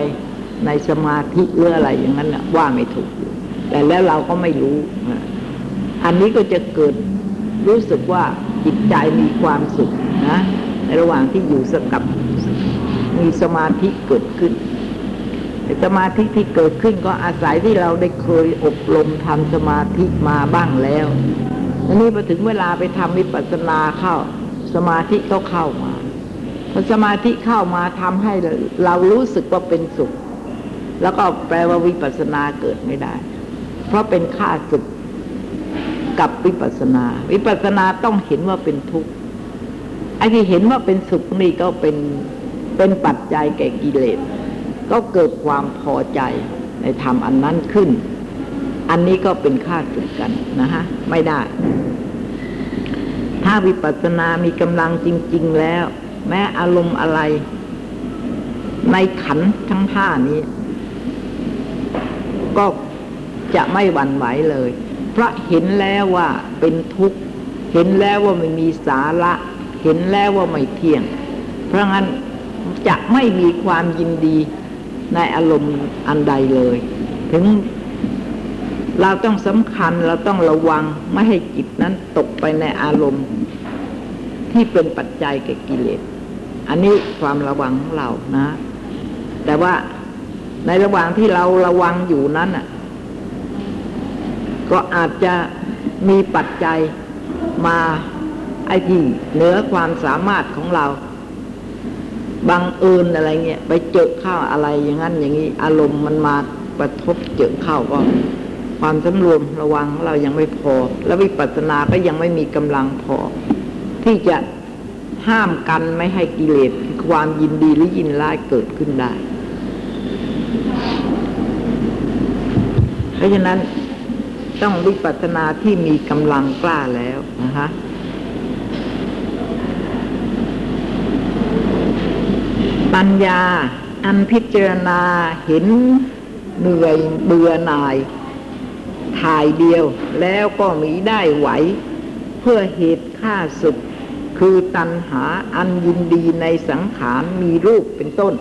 ในสมาธิหรืออะไรอย่างนั้นนะว่าไม่ถูก แต่แล้วเราก็ไม่รู้ อันนี้ก็จะเกิดรู้สึกว่าจิตใจมีความสุขนะในระหว่างที่อยู่สกับมีสมาธิเกิดขึ้นแต่สมาธิที่เกิดขึ้นก็อาศัยที่เราได้เคยอบรมทำสมาธิมาบ้างแล้วอันนี้พอถึงเวลาไปทำวิปัสสนาเข้า สมาธิก็เข้ามาพอสมาธิเข้ามาทำให้เรารู้สึกว่าเป็นสุข แล้วก็แปลว่าวิปัสสนาเกิดไม่ได้ เพราะเป็นข้าศึกกับวิปัสนา วิปัสนาต้องเห็นว่าเป็นทุกข์ไอ้ที่เห็นว่าเป็นสุขนี่ก็เป็นเป็นปัจจัยแก่กิเลส ก็เกิดความพอใจในธรรมอันนั้นขึ้น อันนี้ก็เป็นค่าศึกกันนะฮะไม่ได้ ถ้าวิปัสสนามีกำลังจริง ๆ แล้ว แม้อารมณ์อะไร ในขันทั้งห้านี้ ก็ จะไม่หวั่นไหวเลย เพราะเห็นแล้วว่าเป็นทุกข์ เห็นแล้วว่าไม่มีสาระ เห็นแล้วว่าไม่เที่ยง เพราะงั้นจะไม่มีความยินดีในอารมณ์อันใดเลย ถึงเราต้องสำคัญเราต้องระวังไม่ให้จิตนั้นตกไปในอารมณ์ ที่เป็นปัจจัยแก่กิเลส อันนี้ความระวังของเรานะ แต่ว่าในระหว่างที่เราระวังอยู่นั้นอะ ก็อาจจะมีปัจจัยมาไอ้ที่เหนือความสามารถของเราบังเอิญอะไรเงี้ยไปเจอเข้าอะไรอย่างนั้นอย่างนี้อารมณ์มันมากระทบเจอเข้าก็ ความสำรวมระวังของเรายังไม่พอ แล้ววิปัสสนาก็ยังไม่มีกำลังพอ ที่จะห้ามกันไม่ให้กิเลสความยินดีหรือยินร้ายเกิดขึ้นได้ เพราะฉะนั้น ต้องวิปัสสนาที่มีกำลังกล้าแล้วนะคะปัญญาอันพิจารณาเห็นเหนื่อยเบื่อหน่าย ถ่ายเดียวแล้วก็มีได้ไหว เพื่อเหตุฆ่าศึกคือตัณหาอันยินดีในสังขารมีรูปเป็นต้น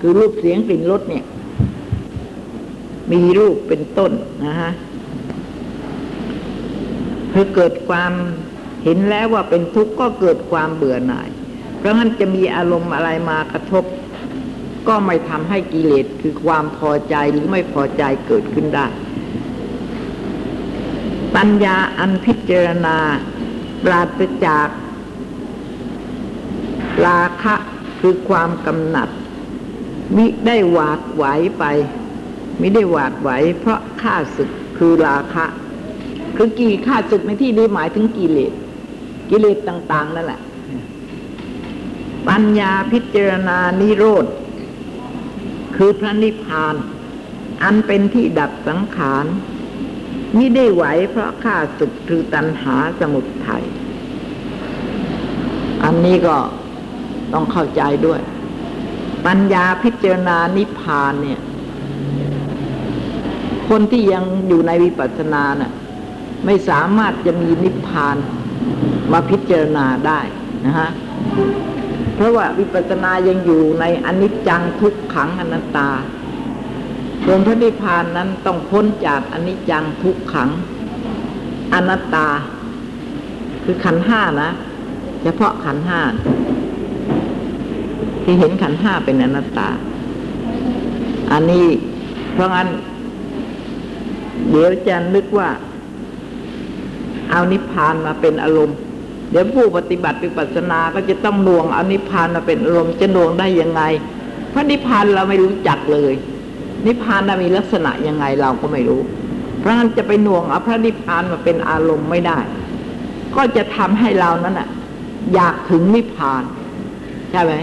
คือรูปเสียงกลิ่นรสเนี่ย มีรูปเป็นต้นนะฮะ คือเกิดความเห็นแล้วว่าเป็นทุกข์ก็เกิดความเบื่อหน่าย เพราะงั้นจะมีอารมณ์อะไรมากระทบ ก็ไม่ทำให้กิเลสคือความพอใจหรือไม่พอใจเกิดขึ้นได้ ปัญญาอันพิจารณาปราศจากราคะคือความกำหนัด มิได้หวาดไหวไป มิได้หวาดไหวเพราะข้าศึกคือราคะ คือกี่ข้าศึกในที่นี้หมายถึงกิเลสกิเลสต่าง ๆ นั่นแหละ ปัญญาพิจารณานิโรธ คือพระนิพพาน อันเป็นที่ดับสังขารมิได้ไหวเพราะข้าศึกคือตัณหาสมุทัยอันนี้ก็ต้องเข้าใจด้วย ปัญญาพิจารณานิพพานเนี่ย คนที่ยังอยู่ในวิปัสสนาเน่ะ ไม่สามารถจะมีนิพพานมาพิจารณาได้นะฮะเพราะว่าวิปัสสนายังอยู่ในอนิจจังทุกขังอนัตตาส่วนพระนิพพานนั้นต้องพ้นจากอนิจจังทุกขังอนัตตา คือขันห้านะเฉพาะขันห้าที่เห็นขันห้าเป็นอนัตตา อันนี้เพราะงั้น เดี๋ยวจะนึกว่า เอานิพพานมาเป็นอารมณ์ เดี๋ยวผู้ปฏิบัติวิปัสสนาก็จะต้องดวงเอานิพพานมาเป็นอารมณ์จะดวงได้ยังไงเพราะนิพพานเราไม่รู้จักเลย นิพพานมีลักษณะยังไงเราก็ไม่รู้ เพราะงั้นจะไปหน่วงเอาพระนิพพานมาเป็นอารมณ์ไม่ได้ ก็จะทำให้เรานั้นอะอยากถึงนิพพานใช่ไหม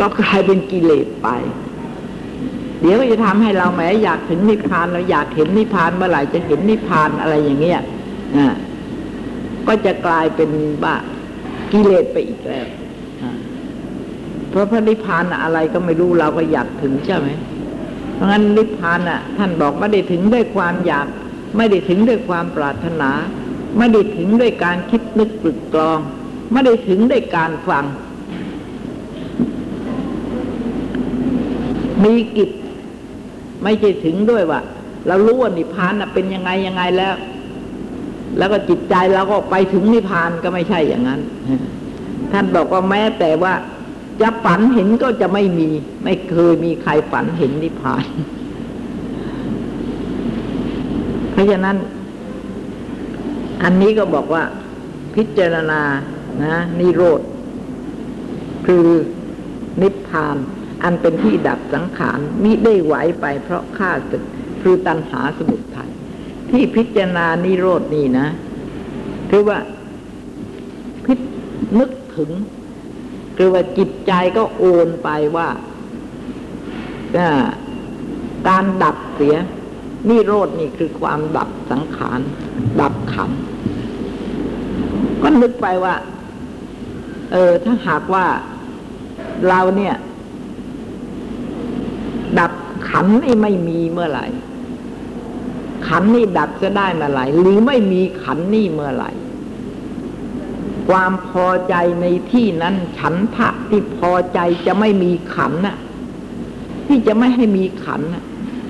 ก็กลายเป็นกิเลสไป เดี๋ยวก็จะทำให้เราแหมอยากถึงนิพพานเราอยากเห็นนิพพานเมื่อไหร่จะเห็นนิพพานอะไรอย่างเงี้ย ก็จะกลายเป็นว่ากิเลสไปอีกแล้วอ่าเพราะพระนิพพานน่ะอะไรก็ไม่รู้เราก็อยากถึงใช่ไหมเพราะงั้นนิพพานน่ะ ท่านบอกไม่ได้ถึงด้วยความอยาก ไม่ได้ถึงด้วยความปรารถนา ไม่ได้ถึงด้วยการคิดนึกปรึกตรอง ไม่ได้ถึงด้วยการฟัง มีกิจ ไม่ใช่ถึงด้วยว่าเรารู้ว่านิพพานน่ะเป็นยังไงยังไงแล้ว แล้วก็จิตใจเราก็ไปถึงนิพพานก็ไม่ใช่อย่างนั้น ท่านบอกว่าแม้แต่ว่าจะฝันเห็นก็จะไม่มี ไม่เคยมีใครฝันเห็นนิพพาน เพราะฉะนั้น อันนี้ก็บอกว่า พิจารณานะนิโรธ คือนิพพาน อันเป็นที่ดับสังขารมิได้ไหวไปเพราะข้าศึก คือตัณหาสมุทัย ที่พิจารณานิโรดนี่นะ คือว่าพินึกถึง คือว่าจิตใจก็โอนไปว่าการดับเสียนิโรดนี่คือความดับสังขาร ดับขันก็นึกไปว่า เออถ้าหากว่าเราเนี่ย ดับขันนี่ไม่มีเมื่อไหร่ ขันนี่ดับจะได้เมื่อไหร่หรือไม่มีขันนี่เมื่อไหร่ ความพอใจในที่นั้นฉันทะที่พอใจจะไม่มีขันน่ะ ที่จะไม่ให้มีขันน่ะ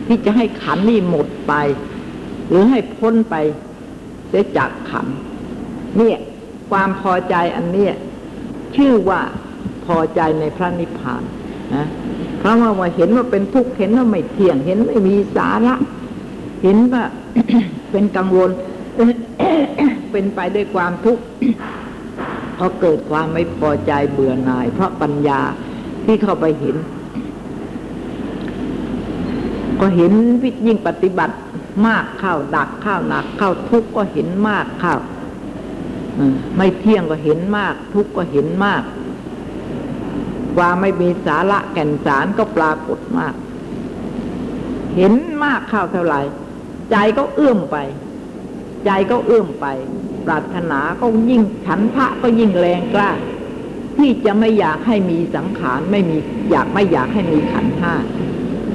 ที่จะให้ขันนี่หมดไป หรือให้พ้นไปเสียจากขัน เนี่ย ความพอใจอันเนี้ยชื่อว่าพอใจในพระนิพพานนะเพราะว่าเห็นว่าเป็นทุกข์เห็นว่าไม่เที่ยงเห็นไม่มีสาระ เห็นว่าเป็นกังวล เป็นไปด้วยความทุกข์พอเกิดความไม่พอใจเบื่อหน่าย เพราะปัญญาที่เข้าไปเห็น ก็เห็นวิยิ่งปฏิบัติมากเข้าดักเข้าหนักเข้าทุกข์ก็เห็นมากเข้าไม่เที่ยงก็เห็นมาก ทุกข์ก็เห็นมากความไม่มีสาระแก่นสารก็ปรากฏมาก เห็นมากเข้าเท่าไหร่ ใจก็เอื้อมไป ใจก็เอื้อมไป ปรารถนาก็ยิ่งฉันทะก็ยิ่งแรงกล้า ที่จะไม่อยากให้มีสังขารไม่มีอยากไม่อยากให้มีขันธ์ห้า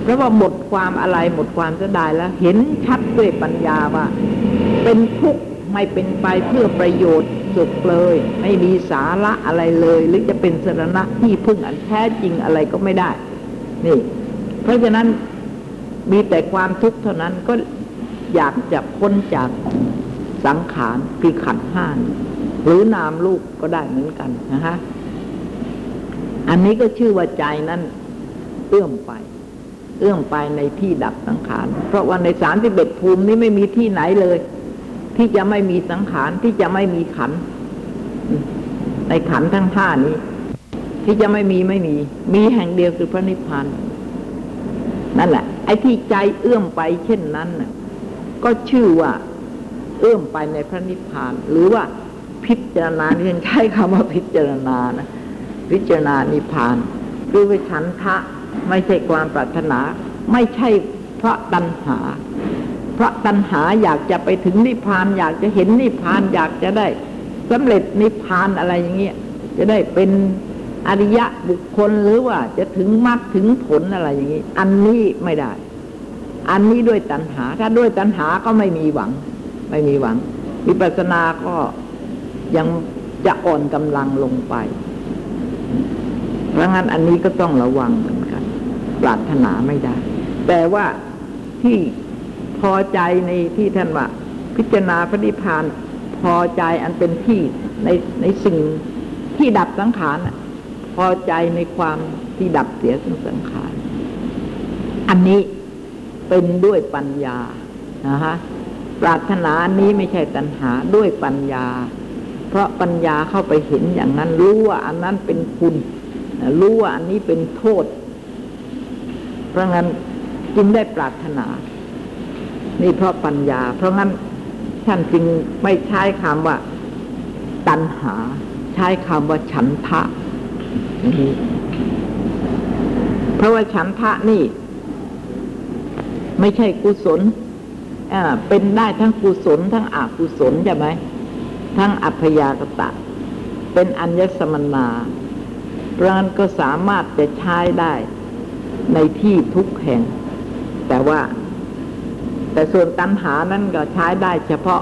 เพราะว่าหมดความอะไรหมดความเสียดายแล้ว เห็นชัดด้วยปัญญาว่า เป็นทุกข์ไม่เป็นไปเพื่อประโยชน์สุขเลย ไม่มีสาระอะไรเลย หรือจะเป็นสรณะที่พึ่งอันแท้จริงอะไรก็ไม่ได้ นี่ เพราะฉะนั้นมีแต่ความทุกข์เท่านั้นก็ อยากจะพ้นจากสังขารคือขันห้านหรือนามลูกก็ได้เหมือนกันนะฮะอันนี้ก็ชื่อว่าใจนั้น เอื้อมไป เอื้อมไปในที่ดับสังขาร เพราะว่าในสารที่เบ็ดภูมินี้ไม่มีที่ไหนเลย ที่จะไม่มีสังขารที่จะไม่มีขัน ในขันทั้งห้านี้ ที่จะไม่มีไม่มี มีแห่งเดียวคือพระนิพพานนั่นแหละไอ้ที่ใจเอื้อมไปเช่นนั้นน่ะ ก็ชื่อว่าเอื้อมไปในพระนิพพาน หรือว่าพิจารณาเรียนใช้คำว่าพิจารณานะพิจารณานิพพาน คือวิชันทะไม่ใช่ความปรารถนา ไม่ใช่เพราะตัณหา เพราะตัณหาอยากจะไปถึงนิพพาน อยากจะเห็นนิพพานอยากจะได้สำเร็จนิพพานอะไรอย่างเงี้ยจะได้เป็นอริยะบุคคลหรือว่าจะถึงมรรคถึงผลอะไรอย่างนี้ อันนี้ไม่ได้ อันนี้ด้วยตัณหา ถ้าด้วยตัณหาก็ไม่มีหวัง ไม่มีหวังวิปัสสนาก็ยังจะอ่อนกำลังลงไป เพราะงั้นอันนี้ก็ต้องระวังเหมือนกัน ปรารถนาไม่ได้ แต่ว่าที่พอใจในที่ท่านว่า พิจารณาพระนิพพานพอใจอันเป็นที่ในในสิ่งที่ดับสังขารพอใจในความที่ดับเสียสังขาร อันนี้ เป็นด้วยปัญญานะฮะปรารถนานี้ไม่ใช่ตัณหาด้วยปัญญา เพราะปัญญาเข้าไปเห็นอย่างนั้น รู้ว่าอันนั้นเป็นคุณ รู้ว่าอันนี้เป็นโทษ เพราะงั้นจึงได้ปรารถนา นี่เพราะปัญญา เพราะงั้นท่านจึงไม่ใช้คำว่า ตัณหา ใช้คำว่าฉันทะ เพราะว่าฉันทะนี่ ไม่ใช่กุศลอ่าเป็นได้ทั้งกุศล ทั้งอกุศลใช่ไหมทั้งอัพยากตะ เป็นอัญญสมนาเพราะนั้นก็สามารถจะใช้ได้ในที่ทุกแห่ง แต่ว่า แต่ส่วนตัณหานั้นก็ใช้ได้เฉพาะ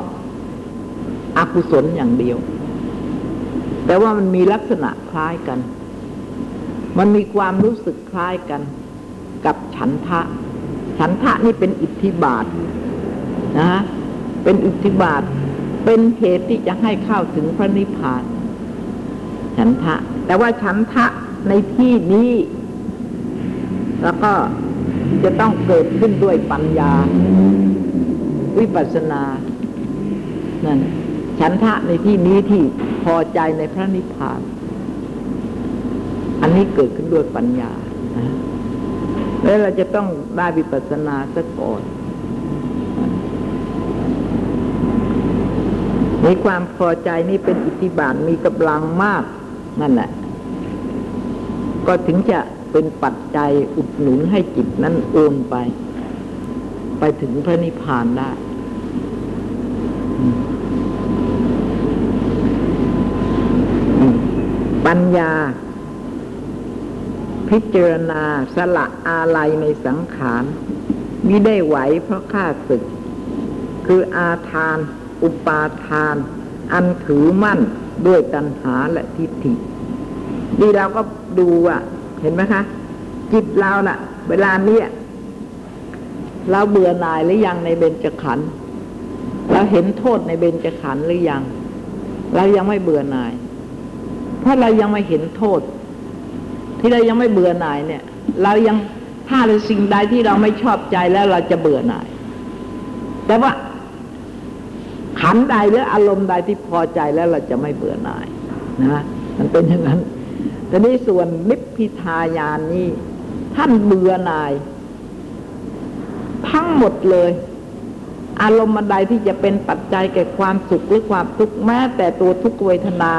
อกุศลอย่างเดียว แต่ว่ามันมีลักษณะคล้ายกัน มันมีความรู้สึกคล้ายกัน กับฉันทะ ฉันทะนี่เป็นอิทธิบาทนะฮะเป็นอิทธิบาท เป็นเหตุที่จะให้เข้าถึงพระนิพพาน ฉันทะ แต่ว่าฉันทะในที่นี้ แล้วก็จะต้องเกิดขึ้นด้วยปัญญา วิปัสสนานั่นฉันทะในที่นี้ที่พอใจในพระนิพพาน อันนี้เกิดขึ้นด้วยปัญญานะ แล้วเราจะต้องได้วิปัสสนาซะก่อนในความพอใจนี่เป็นอิทธิบาทมีกำลังมากนั่นแหละ ก็ถึงจะเป็นปัจจัยอุดหนุนให้จิตนั้นโอนไป ไปถึงพระนิพพานได้ ปัญญา พิจารณาสละอาลัยในสังขารมิได้ไหวเพราะข้าศึก คืออาทาน อุปาทาน อันถือมั่นด้วยตัณหาและทิฏฐิดีเราก็ดูอะ เห็นไหมคะ จิตเราน่ะ เวลาเนี้ยเราเบื่อหน่ายหรือยังในเบญจขันธ์เราเห็นโทษในเบญจขันธ์หรือยัง เรายังไม่เบื่อหน่าย เพราะเรายังไม่เห็นโทษ ที่เรายังไม่เบื่อหน่ายเนี่ย เรายังถ้าเป็นสิ่งใดที่เราไม่ชอบใจแล้วเราจะเบื่อหน่าย แต่ว่าขันใดหรืออารมณ์ใดที่พอใจแล้วเราจะไม่เบื่อหน่ายนะมันเป็นอย่างนั้นแต่นี้ส่วนนิพพิทายานนี้ท่านเบื่อหน่าย ทั้งหมดเลย อารมณ์ใดที่จะเป็นปัจจัยแก่ความสุขหรือความทุกข์แม้แต่ตัวทุกขเวทนา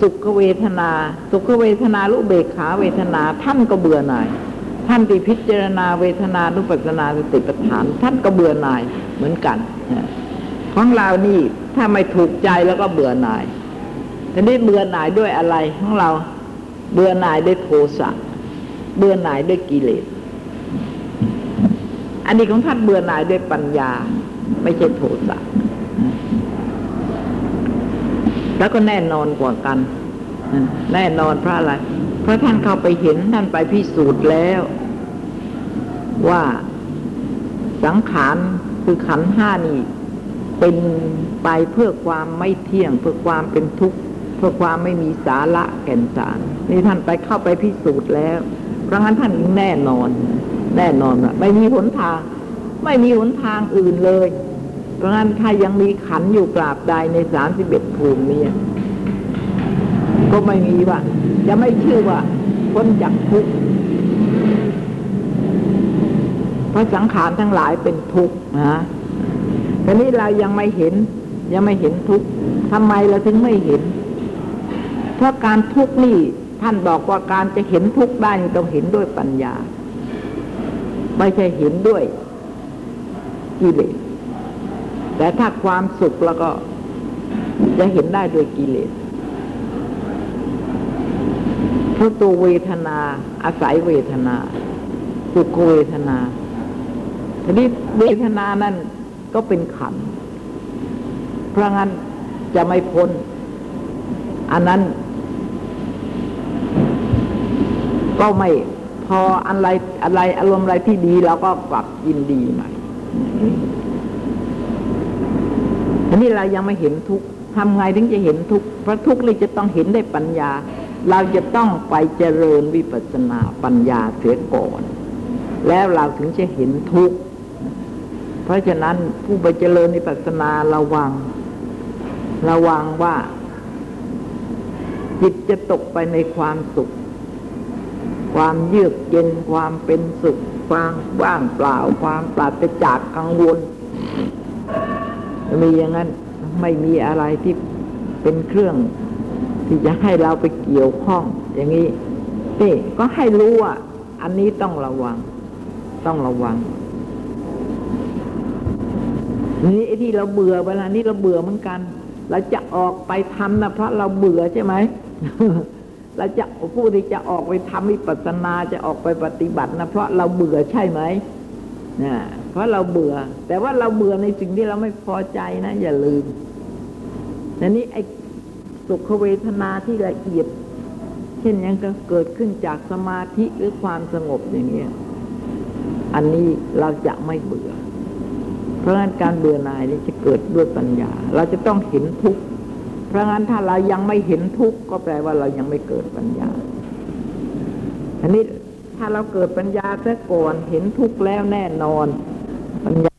สุขเวทนา สุขเวทนาลุเบกขาเวทนา ท่านก็เบื่อหน่าย ท่านที่พิจารณาเวทนานุปัสสนาสติปัฏฐาน ท่านก็เบื่อหน่ายเหมือนกันของเรานี่ถ้าไม่ถูกใจแล้วก็เบื่อหน่ายทีนี้เบื่อหน่ายด้วยอะไรของเราเบื่อหน่ายด้วยโทสะเบื่อหน่ายด้วยกิเลสอันนี้ของท่านเบื่อหน่ายด้วยปัญญา ไม่ใช่โทสะ แล้วก็แน่นอนกว่ากัน แน่นอนเพราะอะไร เพราะท่านเข้าไปเห็นท่านไปพิสูจน์แล้ว ว่าสังขารคือขันห้านี่เป็นไปเพื่อความไม่เที่ยง เพื่อความเป็นทุกข์เพื่อความไม่มีสาระแก่นสารนี่ท่านไปเข้าไปพิสูจน์แล้ว เพราะงั้นท่านแน่นอน แน่นอนว่าไม่มีหนทาง ไม่มีหนทางอื่นเลย เพราะงั้นถ้ายังมีขันอยู่กราบใดในสามสิบเอ็ดภูมินี้ก็ไม่มีว่า จะไม่ชื่อว่าพ้นจากทุกข์เพราะสังขารทั้งหลายเป็นทุกข์นะทีนี้เรายังไม่เห็น ยังไม่เห็นทุกข์ทำไมเราถึงไม่เห็น เพราะการทุกข์นี่ท่านบอกว่าการจะเห็นทุกข์ได้ต้องเห็นด้วยปัญญา ไม่ใช่เห็นด้วยกิเลส แต่ถ้าความสุขแล้วก็จะเห็นได้ด้วยกิเลสเพราะตัวเวทนา อาศัยเวทนา สุขเวทนาทีนี้เวทนานั้นก็เป็นขัน เพราะงั้นจะไม่พ้น อันนั้น ก็ไม่พออะไรอะไรอารมณ์อะไรที่ดีเราก็กลับยินดีใหม่ อันนี้เรายังไม่เห็นทุกข์ทำไงถึงจะเห็นทุกข์เพราะทุกข์นี่จะต้องเห็นได้ปัญญา เราจะต้องไปเจริญวิปัสสนาปัญญาเสียก่อน แล้วเราถึงจะเห็นทุกข์เพราะฉะนั้นผู้ไปเจริญวิปัสสนาระวัง ระวังว่า จิตจะตกไปในความสุข ความเยือกเย็นความเป็นสุขความว่างเปล่าความปราศจากกังวล มีอย่างนั้นไม่มีอะไรที่เป็นเครื่อง ที่จะให้เราไปเกี่ยวข้อง อย่างนี้นี่ก็ให้รู้ว่าอันนี้ต้องระวัง ต้องระวังนี่ที่เราเบื่อเวลานี้เราเบื่อเหมือนกัน เราจะออกไปทำนะเพราะเราเบื่อใช่ไหมเราจะผู้ที่จะออกไปทำวิปัสสนาจะออกไปปฏิบัตินะเพราะเราเบื่อใช่ไหมนะ เพราะเราเบื่อ แต่ว่าเราเบื่อในสิ่งที่เราไม่พอใจนะ อย่าลืมแต่นี้ไอ้สุขเวทนาที่ละเอียด เช่นอยังก็เกิดขึ้นจากสมาธิหรือความสงบอย่างเงี้ยอันนี้เราจะไม่เบื่อ เพราะงั้นการเบื่อหน่ายนี่จะเกิดด้วยปัญญา เราจะต้องเห็นทุกข์เพราะงั้นถ้าเรายังไม่เห็นทุกข์ก็แปลว่าเรายังไม่เกิดปัญญา อันนี้ถ้าเราเกิดปัญญาซะก่อนเห็นทุกข์แล้วแน่นอน ปัญญา